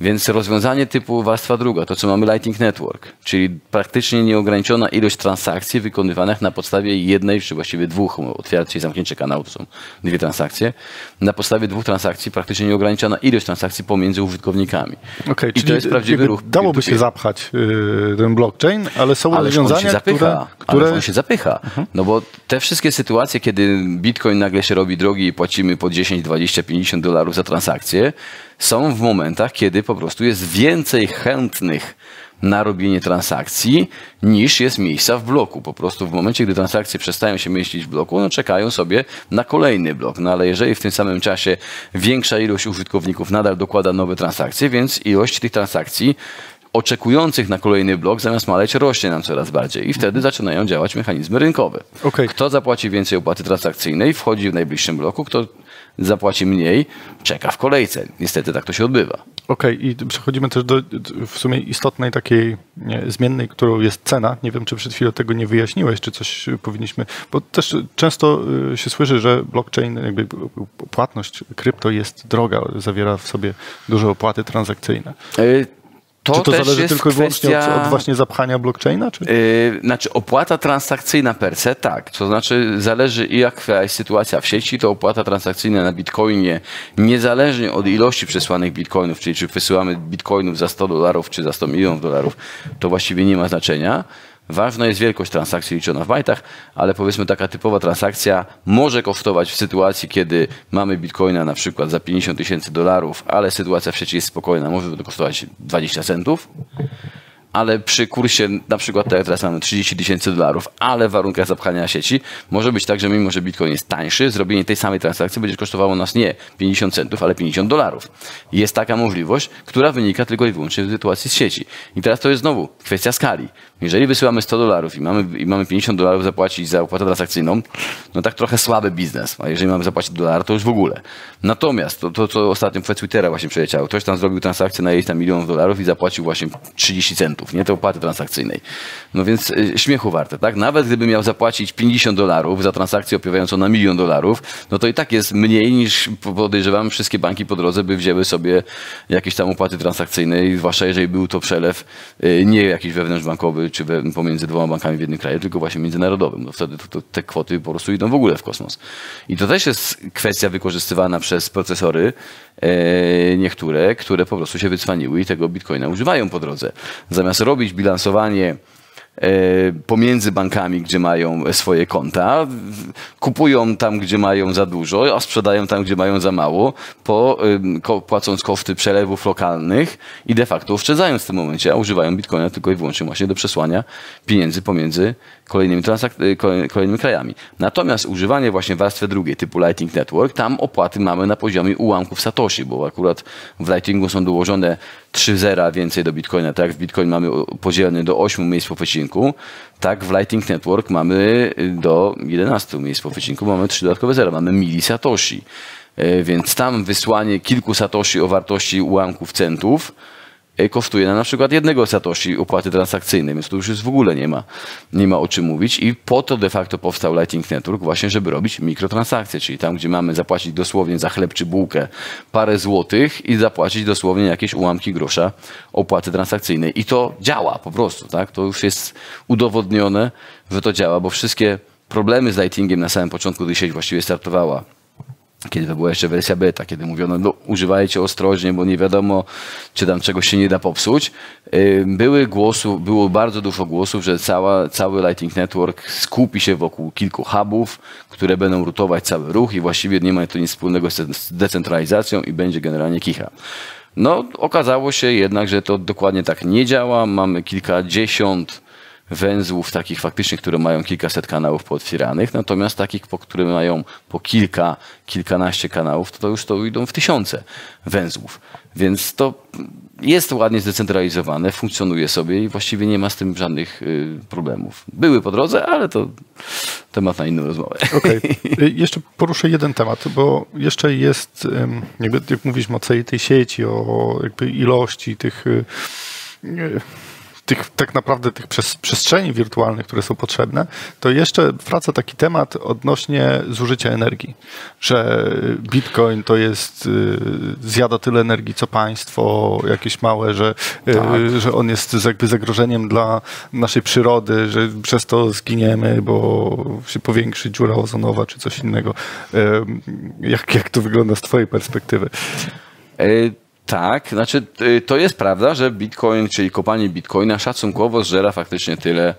Więc rozwiązanie typu warstwa druga, to co mamy Lightning Network, czyli praktycznie nieograniczona ilość transakcji wykonywanych na podstawie jednej, czy właściwie dwóch, otwiercie i zamknięcie kanału to są dwie transakcje, na podstawie dwóch transakcji praktycznie nieograniczona ilość transakcji pomiędzy użytkownikami. Okay, I czyli to jest prawdziwy ruch. Dałoby się zapchać yy, ten blockchain, ale są ale rozwiązania, on zapycha, które... które... Ale on się zapycha. Mhm. No bo te wszystkie sytuacje, kiedy Bitcoin nagle się robi drogi i płacimy po 10, 20, 50 dolarów za transakcję, są w momentach, kiedy po prostu jest więcej chętnych na robienie transakcji niż jest miejsca w bloku. Po prostu w momencie, gdy transakcje przestają się mieścić w bloku, no czekają sobie na kolejny blok. No ale jeżeli w tym samym czasie większa ilość użytkowników nadal dokłada nowe transakcje, więc ilość tych transakcji oczekujących na kolejny blok zamiast maleć rośnie nam coraz bardziej i wtedy zaczynają działać mechanizmy rynkowe. Okay. Kto zapłaci więcej opłaty transakcyjnej, wchodzi w najbliższym bloku, kto zapłaci mniej, czeka w kolejce. Niestety tak to się odbywa. Okej, okay, i przechodzimy też do w sumie istotnej takiej zmiennej, którą jest cena. Nie wiem, czy przed chwilą tego nie wyjaśniłeś, czy coś powinniśmy, bo też często y, się słyszy, że blockchain, jakby płatność krypto jest droga, zawiera w sobie duże opłaty transakcyjne. To czy to zależy tylko i wyłącznie kwestia... od, od, właśnie zapchania blockchaina? Czy? Yy, znaczy opłata transakcyjna per se, tak. To znaczy zależy jaka jest sytuacja w sieci, to opłata transakcyjna na bitcoinie niezależnie od ilości przesłanych bitcoinów, czyli czy wysyłamy bitcoinów za 100 dolarów czy za 100 milionów dolarów, to właściwie nie ma znaczenia. Ważna jest wielkość transakcji liczona w bajtach, ale powiedzmy taka typowa transakcja może kosztować w sytuacji, kiedy mamy bitcoina na przykład za 50 tysięcy dolarów, ale sytuacja w sieci jest spokojna, może to kosztować 20 centów ale przy kursie na przykład teraz mamy 30 tysięcy dolarów, ale w warunkach zapchania sieci może być tak, że mimo, że Bitcoin jest tańszy, zrobienie tej samej transakcji będzie kosztowało nas nie 50 centów, ale 50 dolarów. Jest taka możliwość, która wynika tylko i wyłącznie z sytuacji z sieci. I teraz to jest znowu kwestia skali. Jeżeli wysyłamy 100 dolarów i mamy, i mamy 50 dolarów zapłacić za opłatę transakcyjną, no tak trochę słaby biznes. A jeżeli mamy zapłacić dolar, to już w ogóle. Natomiast to, to co ostatnio w Twittera właśnie przeleciało, ktoś tam zrobił transakcję na jej tam milionów dolarów i zapłacił właśnie 30 centów, nie? Te opłaty transakcyjnej. No więc y, śmiechu warte, tak? Nawet gdyby miał zapłacić 50 dolarów za transakcję opiewającą na milion dolarów, no to i tak jest mniej niż podejrzewam wszystkie banki po drodze by wzięły sobie jakieś tam opłaty transakcyjne, zwłaszcza jeżeli był to przelew y, nie jakiś wewnątrzbankowy, czy pomiędzy dwoma bankami w jednym kraju, tylko właśnie międzynarodowym. No wtedy to, to, te kwoty po prostu idą w ogóle w kosmos. I to też jest kwestia wykorzystywana przez procesory niektóre, które po prostu się wycwaniły i tego bitcoina używają po drodze. Zamiast robić bilansowanie E, pomiędzy bankami, gdzie mają swoje konta, kupują tam, gdzie mają za dużo, a sprzedają tam, gdzie mają za mało, po, płacąc koszty przelewów lokalnych i de facto oszczędzają w tym momencie, a używają bitcoina tylko i wyłącznie właśnie do przesłania pieniędzy pomiędzy kolejnymi, transak- kolejnymi krajami. Natomiast używanie właśnie warstwy drugiej typu Lightning Network, tam opłaty mamy na poziomie ułamków Satoshi, bo akurat w Lightningu są dołożone 3 zera więcej do Bitcoina. Tak jak w Bitcoin mamy podzielony do 8 miejsc po wycinku, tak w Lightning Network mamy do 11 miejsc po wycinku, mamy 3 dodatkowe zera, mamy mili Satoshi. E, więc tam wysłanie kilku Satoshi o wartości ułamków centów kosztuje na, na przykład jednego Satoshi opłaty transakcyjnej, więc tu już w ogóle nie ma, nie ma o czym mówić i po to de facto powstał Lightning Network właśnie, żeby robić mikrotransakcje, czyli tam, gdzie mamy zapłacić dosłownie za chleb czy bułkę parę złotych i zapłacić dosłownie jakieś ułamki grosza opłaty transakcyjnej i to działa po prostu, tak? To już jest udowodnione, że to działa, bo wszystkie problemy z Lightningiem na samym początku, gdy sieć właściwie startowała, kiedy to była jeszcze wersja beta, kiedy mówiono, no używajcie ostrożnie, bo nie wiadomo, czy tam czegoś się nie da popsuć. Były głosów, było bardzo dużo głosów, że cała, cały Lightning Network skupi się wokół kilku hubów, które będą rutować cały ruch i właściwie nie ma to nic wspólnego z decentralizacją i będzie generalnie kicha. No, okazało się jednak, że to dokładnie tak nie działa. Mamy kilkadziesiąt węzłów takich faktycznie, które mają kilkaset kanałów pootwieranych, natomiast takich, po które mają po kilka, kilkanaście kanałów, to, to już to idą w tysiące węzłów. Więc to jest ładnie zdecentralizowane, funkcjonuje sobie i właściwie nie ma z tym żadnych y, problemów. Były po drodze, ale to temat na inną rozmowę. Okej. Okay. Jeszcze poruszę jeden temat, bo jeszcze jest, jakby, jak mówiliśmy o całej tej sieci, o jakby ilości tych y, tych, tak naprawdę tych przestrzeni wirtualnych, które są potrzebne, to jeszcze wraca taki temat odnośnie zużycia energii, że Bitcoin to jest, y, zjada tyle energii co państwo, jakieś małe, że, y, tak. że on jest jakby zagrożeniem dla naszej przyrody, że przez to zginiemy, bo się powiększy dziura ozonowa czy coś innego. Jak, jak to wygląda z twojej perspektywy? E, tak, znaczy y, to jest prawda, że Bitcoin, czyli kopanie Bitcoina szacunkowo zżera faktycznie tyle,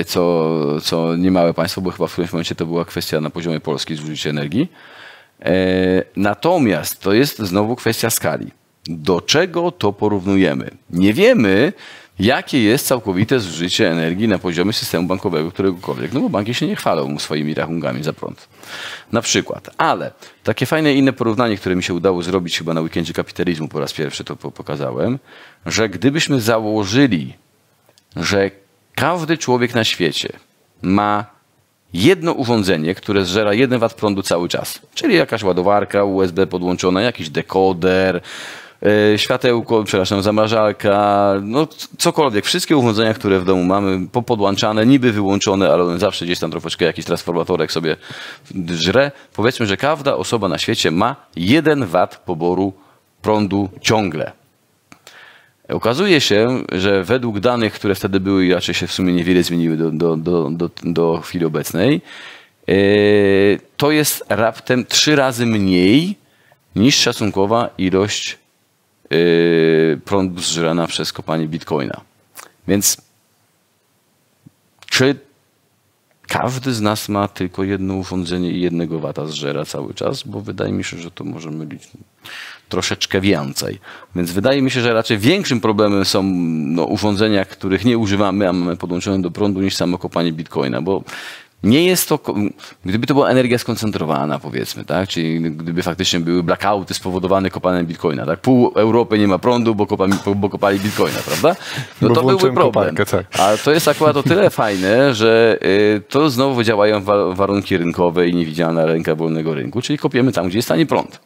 y, co, co niemałe państwo, bo chyba w którymś momencie to była kwestia na poziomie Polski zużycia energii. E, natomiast to jest znowu kwestia skali. Do czego to porównujemy? Nie wiemy, jakie jest całkowite zużycie energii na poziomie systemu bankowego któregokolwiek. No bo banki się nie chwalą swoimi rachunkami za prąd. Na przykład. Ale takie fajne inne porównanie, które mi się udało zrobić chyba na weekendzie kapitalizmu po raz pierwszy to pokazałem, że gdybyśmy założyli, że każdy człowiek na świecie ma jedno urządzenie, które zżera 1 W prądu cały czas, czyli jakaś ładowarka USB podłączona, jakiś dekoder, światełko, przepraszam, zamrażalka, no cokolwiek. Wszystkie urządzenia, które w domu mamy, popodłączane, niby wyłączone, ale one zawsze gdzieś tam troszeczkę jakiś transformatorek sobie żre. Powiedzmy, że każda osoba na świecie ma 1 W poboru prądu ciągle. Okazuje się, że według danych, które wtedy były i raczej się w sumie niewiele zmieniły do, do, do, do, do chwili obecnej, e, to jest raptem trzy razy mniej niż szacunkowa ilość yy, prądu zżerana przez kopanie bitcoina. Więc czy każdy z nas ma tylko jedno urządzenie i jednego wata zżera cały czas? Bo wydaje mi się, że to możemy mylić troszeczkę więcej. Więc wydaje mi się, że raczej większym problemem są no, urządzenia, których nie używamy, a mamy podłączone do prądu, niż samo kopanie bitcoina, bo nie jest to, gdyby to była energia skoncentrowana, powiedzmy, tak? Czyli gdyby faktycznie były blackouty spowodowane kopaniem bitcoina, tak? Pół Europy nie ma prądu, bo, kopali, bo kopali bitcoina, prawda? No to byłby problem. Koparkę, tak. A to jest akurat o tyle fajne, że y, to znowu działają warunki rynkowe i niewidzialna ręka wolnego rynku, czyli kopiemy tam, gdzie jest tani prąd.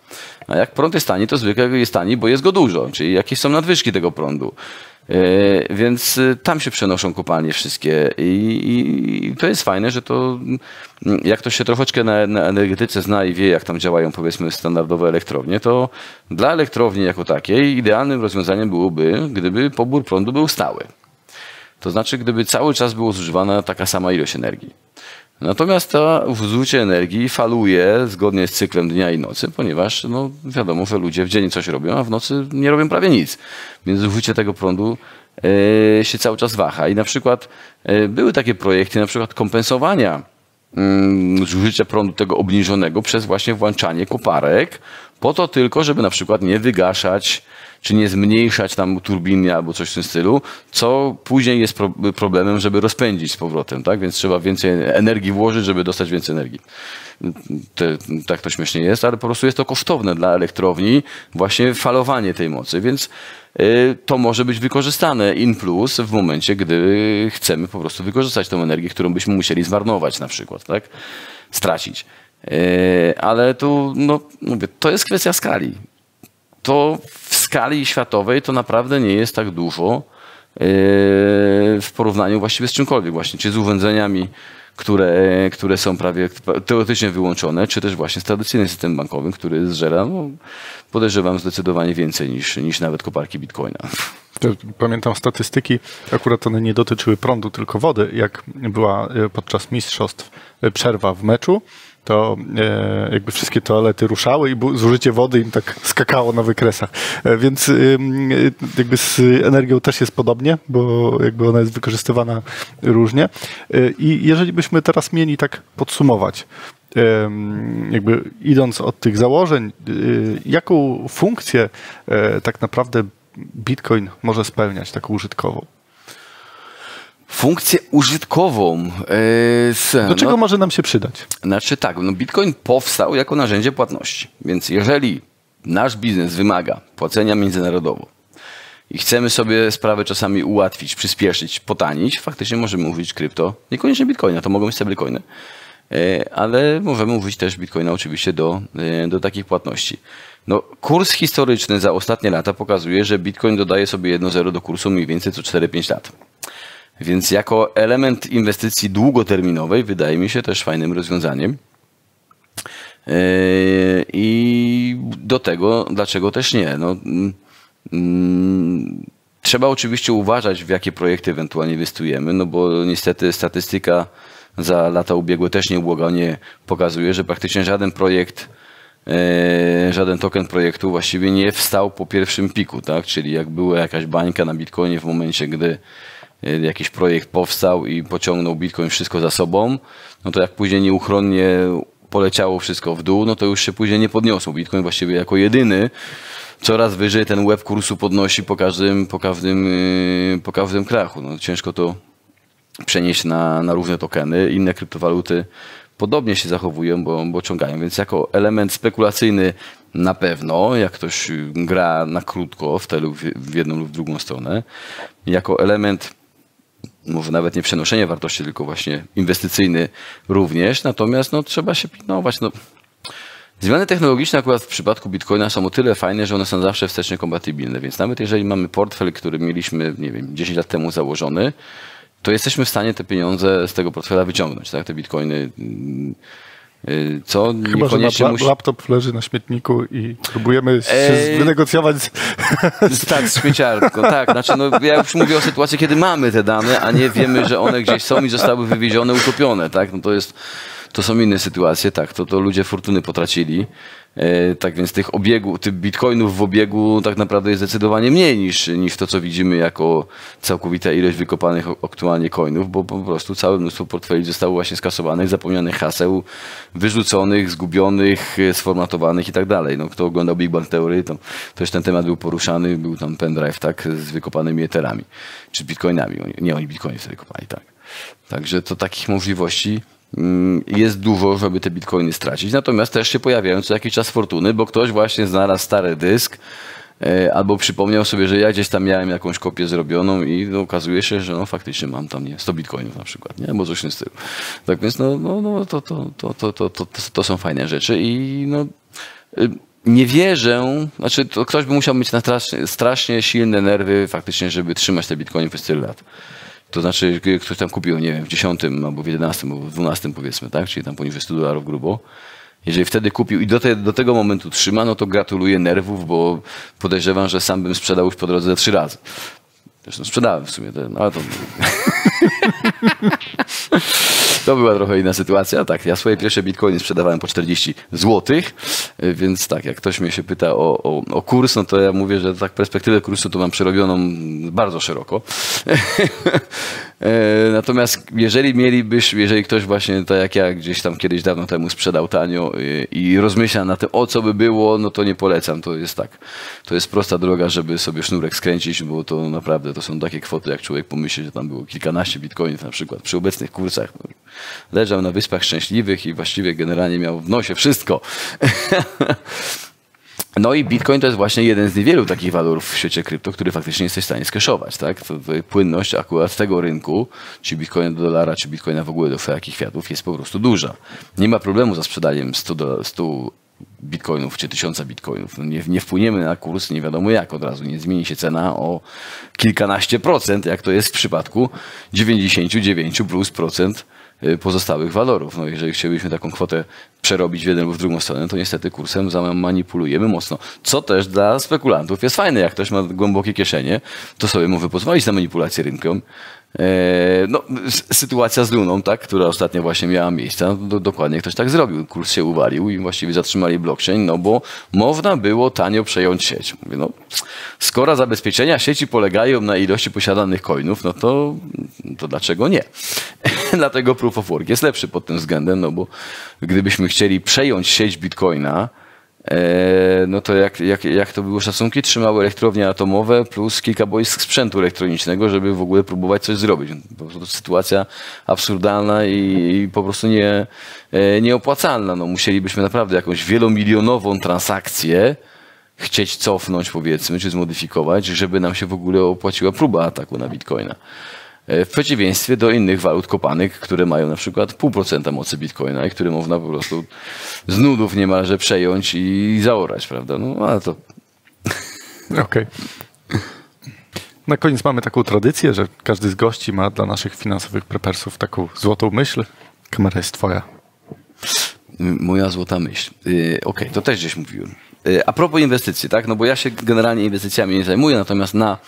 A jak prąd jest tani, to zwykle jest tani, bo jest go dużo, czyli jakieś są nadwyżki tego prądu. E, więc y, tam się przenoszą kopalnie wszystkie I, i, to jest fajne, że to mm, jak ktoś się troszeczkę na, na, energetyce zna i wie, jak tam działają powiedzmy standardowe elektrownie, to dla elektrowni jako takiej idealnym rozwiązaniem byłoby, gdyby pobór prądu był stały. To znaczy, gdyby cały czas było zużywana taka sama ilość energii. Natomiast to zużycie energii faluje zgodnie z cyklem dnia i nocy, ponieważ no, wiadomo, że ludzie w dzień coś robią, a w nocy nie robią prawie nic. Więc zużycie tego prądu e, się cały czas waha. I na przykład e, były takie projekty, na przykład kompensowania mm, zużycia prądu tego obniżonego przez właśnie włączanie koparek, po to tylko, żeby na przykład nie wygaszać czy nie zmniejszać tam turbiny albo coś w tym stylu, co później jest pro problemem, żeby rozpędzić z powrotem, tak? Więc trzeba więcej energii włożyć, żeby dostać więcej energii. Te, tak to śmiesznie jest, ale po prostu jest to kosztowne dla elektrowni, właśnie falowanie tej mocy, więc y, to może być wykorzystane in plus w momencie, gdy chcemy po prostu wykorzystać tą energię, którą byśmy musieli zmarnować na przykład, tak? Stracić. Y, ale tu, no, mówię, to jest kwestia skali. To skali światowej to naprawdę nie jest tak dużo e, w porównaniu właściwie z czymkolwiek właśnie, czy z urządzeniami, które, które są prawie teoretycznie wyłączone, czy też właśnie z tradycyjnym systemem bankowym, który zżera, no, podejrzewam, zdecydowanie więcej niż, niż nawet koparki bitcoina. Pamiętam statystyki, akurat one nie dotyczyły prądu, tylko wody. Jak była e, podczas mistrzostw e, przerwa w meczu, to e, jakby wszystkie toalety ruszały i zużycie wody im tak skakało na wykresach. E, więc e, jakby z energią też jest podobnie, bo jakby ona jest wykorzystywana różnie. E, I jeżeli byśmy teraz mieli tak podsumować, jakby idąc od tych założeń, y, jaką funkcję e, tak naprawdę Bitcoin może spełniać, taką użytkową? Funkcję użytkową. Yy, Do czego no, może nam się przydać? Znaczy tak, no Bitcoin powstał jako narzędzie płatności. Więc jeżeli nasz biznes wymaga płacenia międzynarodowo i chcemy sobie sprawę czasami ułatwić, przyspieszyć, potanić, faktycznie możemy użyć krypto. Niekoniecznie Bitcoina, to mogą być stablecoiny. E, Ale możemy użyć też Bitcoina oczywiście do, e, do takich płatności. No, kurs historyczny za ostatnie lata pokazuje, że Bitcoin dodaje sobie 1,0 do kursu mniej więcej co 4-5 lat. Więc jako element inwestycji długoterminowej wydaje mi się też fajnym rozwiązaniem. Yy, I do tego, dlaczego też nie? No, mm, mm, trzeba oczywiście uważać, w jakie projekty ewentualnie inwestujemy, no bo niestety statystyka za lata ubiegłe też nieubłaganie pokazuje, że praktycznie żaden projekt, e, żaden token projektu właściwie nie wstał po pierwszym piku, tak? Czyli jak była jakaś bańka na Bitcoinie w momencie, gdy e, jakiś projekt powstał i pociągnął Bitcoin wszystko za sobą, no to jak później nieuchronnie poleciało wszystko w dół, no to już się później nie podniosło. Bitcoin właściwie jako jedyny coraz wyżej ten web kursu podnosi po każdym, po każdym, yy, po każdym krachu. No, ciężko to przenieść na, na różne tokeny. Inne kryptowaluty podobnie się zachowują, bo, bo ciągają. Więc jako element spekulacyjny na pewno, jak ktoś y, gra na krótko w tę w jedną lub w drugą stronę. Jako element może nawet nie przenoszenie wartości, tylko właśnie inwestycyjny również. Natomiast no, trzeba się pilnować. No, Zmiany technologiczne akurat w przypadku Bitcoina są o tyle fajne, że one są zawsze wstecznie kompatybilne, więc nawet jeżeli mamy portfel, który mieliśmy, nie wiem, 10 lat temu założony, to jesteśmy w stanie te pieniądze z tego portfela wyciągnąć, tak? Te bitcoiny. Y, Co Chyba, że niekoniecznie na musi... laptop leży na śmietniku i próbujemy się Ej. wynegocjować. Z... Tak, z śmieciarką, tak. Znaczy, no, ja już mówię o sytuacji, kiedy mamy te dane, a nie wiemy, że one gdzieś są i zostały wywiezione, utopione, tak? No to jest, to są inne sytuacje, tak. To, to ludzie fortuny potracili. E, tak więc tych obiegu, tych bitcoinów w obiegu tak naprawdę jest zdecydowanie mniej niż, niż to, co widzimy jako całkowita ilość wykopanych aktualnie coinów, bo po prostu całe mnóstwo portfeli zostało właśnie skasowanych, zapomnianych haseł, wyrzuconych, zgubionych, sformatowanych i tak dalej. No, kto oglądał Big Bang Theory, to też ten temat był poruszany, był tam pendrive, tak, z wykopanymi eterami, czy bitcoinami. Nie, oni bitcoiny wtedy kopali, tak. Także to takich możliwości jest dużo, żeby te bitcoiny stracić. Natomiast też się pojawiają co jakiś czas fortuny, bo ktoś właśnie znalazł stary dysk e, albo przypomniał sobie, że ja gdzieś tam miałem jakąś kopię zrobioną i no, okazuje się, że no, faktycznie mam tam nie, 100 bitcoinów na przykład, nie? albo coś w tym stylu. Tak więc no, no, no, to, to, to, to, to, to, to są fajne rzeczy i no, y, nie wierzę, znaczy to ktoś by musiał mieć na strasznie, strasznie silne nerwy faktycznie, żeby trzymać te bitcoiny przez tyle lat. To znaczy, ktoś tam kupił, nie wiem, w 10 albo w 11 albo w 12 powiedzmy, tak? Czyli tam poniżej 100 dolarów grubo. Jeżeli wtedy kupił i do, te, do tego momentu trzyma, no to gratuluję nerwów, bo podejrzewam, że sam bym sprzedał już po drodze trzy razy. Zresztą sprzedałem w sumie, ten, ale to... To była trochę inna sytuacja. Tak, ja swoje pierwsze bitcoiny sprzedawałem po 40 zł, więc tak, jak ktoś mnie się pyta o, o, o kurs, no to ja mówię, że tak perspektywę kursu to mam przerobioną bardzo szeroko. E, Natomiast jeżeli mielibyś, jeżeli ktoś właśnie tak jak ja gdzieś tam kiedyś dawno temu sprzedał tanio i, i rozmyśla na tym, o co by było, no to nie polecam. To jest tak, to jest prosta droga, żeby sobie sznurek skręcić, bo to naprawdę to są takie kwoty, jak człowiek pomyśli, że tam było kilkanaście bitcoinów na przykład przy obecnych kursach. Leżał na Wyspach Szczęśliwych i właściwie generalnie miał w nosie wszystko. No i Bitcoin to jest właśnie jeden z niewielu takich walorów w świecie krypto, który faktycznie jesteś w stanie skeszować. Tak? To, to płynność akurat tego rynku, czy Bitcoina do dolara, czy Bitcoina w ogóle do wszelkich kwiatów jest po prostu duża. Nie ma problemu za sprzedaniem 100, do, 100 bitcoinów czy 1000 bitcoinów. No nie, nie wpłyniemy na kurs nie wiadomo jak od razu. Nie zmieni się cena o kilkanaście procent, jak to jest w przypadku 99 plus procent y, pozostałych walorów. No, jeżeli chcielibyśmy taką kwotę przerobić w jedną lub w drugą stronę, to niestety kursem zamanipulujemy mocno. Co też dla spekulantów jest fajne. Jak ktoś ma głębokie kieszenie, to sobie może pozwolić na manipulację rynkiem. E, No, sytuacja z Luną, tak, która ostatnio właśnie miała miejsce, no, do, dokładnie ktoś tak zrobił. Kurs się uwalił i właściwie zatrzymali blockchain, no bo można było tanio przejąć sieć. Mówię, no, skoro zabezpieczenia sieci polegają na ilości posiadanych coinów, no to, to dlaczego nie? Dlatego Proof of Work jest lepszy pod tym względem, no bo gdybyśmy chcieli przejąć sieć Bitcoina, no to jak, jak, jak to były szacunki? Trzymały elektrownie atomowe plus kilka boisk sprzętu elektronicznego, żeby w ogóle próbować coś zrobić. Po prostu sytuacja absurdalna i, i po prostu nie, e, nieopłacalna. No, musielibyśmy naprawdę jakąś wielomilionową transakcję chcieć cofnąć, powiedzmy, czy zmodyfikować, żeby nam się w ogóle opłaciła próba ataku na Bitcoina. E, W przeciwieństwie do innych walut kopanych, które mają na przykład pół procenta mocy bitcoina i które można po prostu z nudów niemalże przejąć i zaorać, prawda? No ale to Okej. Na koniec mamy taką tradycję, że każdy z gości ma dla naszych finansowych prepersów taką złotą myśl. Kamera jest twoja. moja złota myśl. Y, Okej, to też gdzieś mówiłem. Y, A propos inwestycji, tak? No bo ja się generalnie inwestycjami nie zajmuję, natomiast na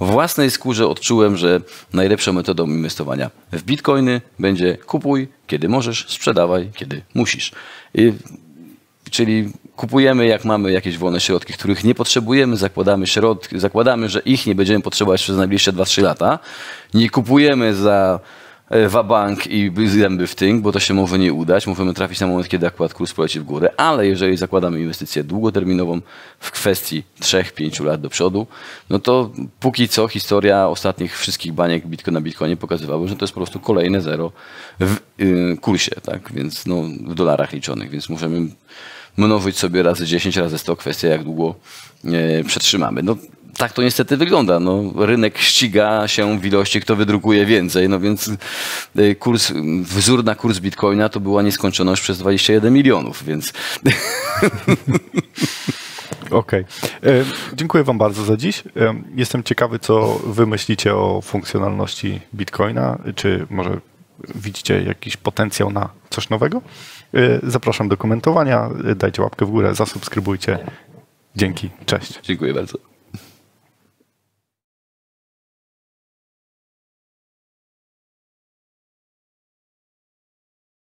własnej skórze odczułem, że najlepszą metodą inwestowania w bitcoiny będzie kupuj, kiedy możesz, sprzedawaj, kiedy musisz. I Czyli kupujemy, jak mamy jakieś wolne środki, których nie potrzebujemy, zakładamy środki, zakładamy, że ich nie będziemy potrzebować przez najbliższe 2-3 lata. Nie kupujemy za wabank i zęby w tynk, bo to się może nie udać. Możemy trafić na moment, kiedy akurat kurs poleci w górę, ale jeżeli zakładamy inwestycję długoterminową w kwestii 3-5 lat do przodu, no to póki co historia ostatnich wszystkich baniek Bitcoin na Bitcoinie pokazywały, że to jest po prostu kolejne zero w y, kursie, tak? Więc no, w dolarach liczonych, więc możemy mnożyć sobie razy 10, razy 100, kwestia jak długo e, przetrzymamy. No, tak to niestety wygląda. No, rynek ściga się w ilości, kto wydrukuje więcej, no więc e, kurs, wzór na kurs bitcoina to była nieskończoność przez 21 milionów, więc Okej. E, Dziękuję Wam bardzo za dziś. E, Jestem ciekawy, co Wy myślicie o funkcjonalności Bitcoina. Czy może widzicie jakiś potencjał na coś nowego? E, Zapraszam do komentowania. Dajcie łapkę w górę, zasubskrybujcie. Dzięki. Cześć. dziękuję bardzo.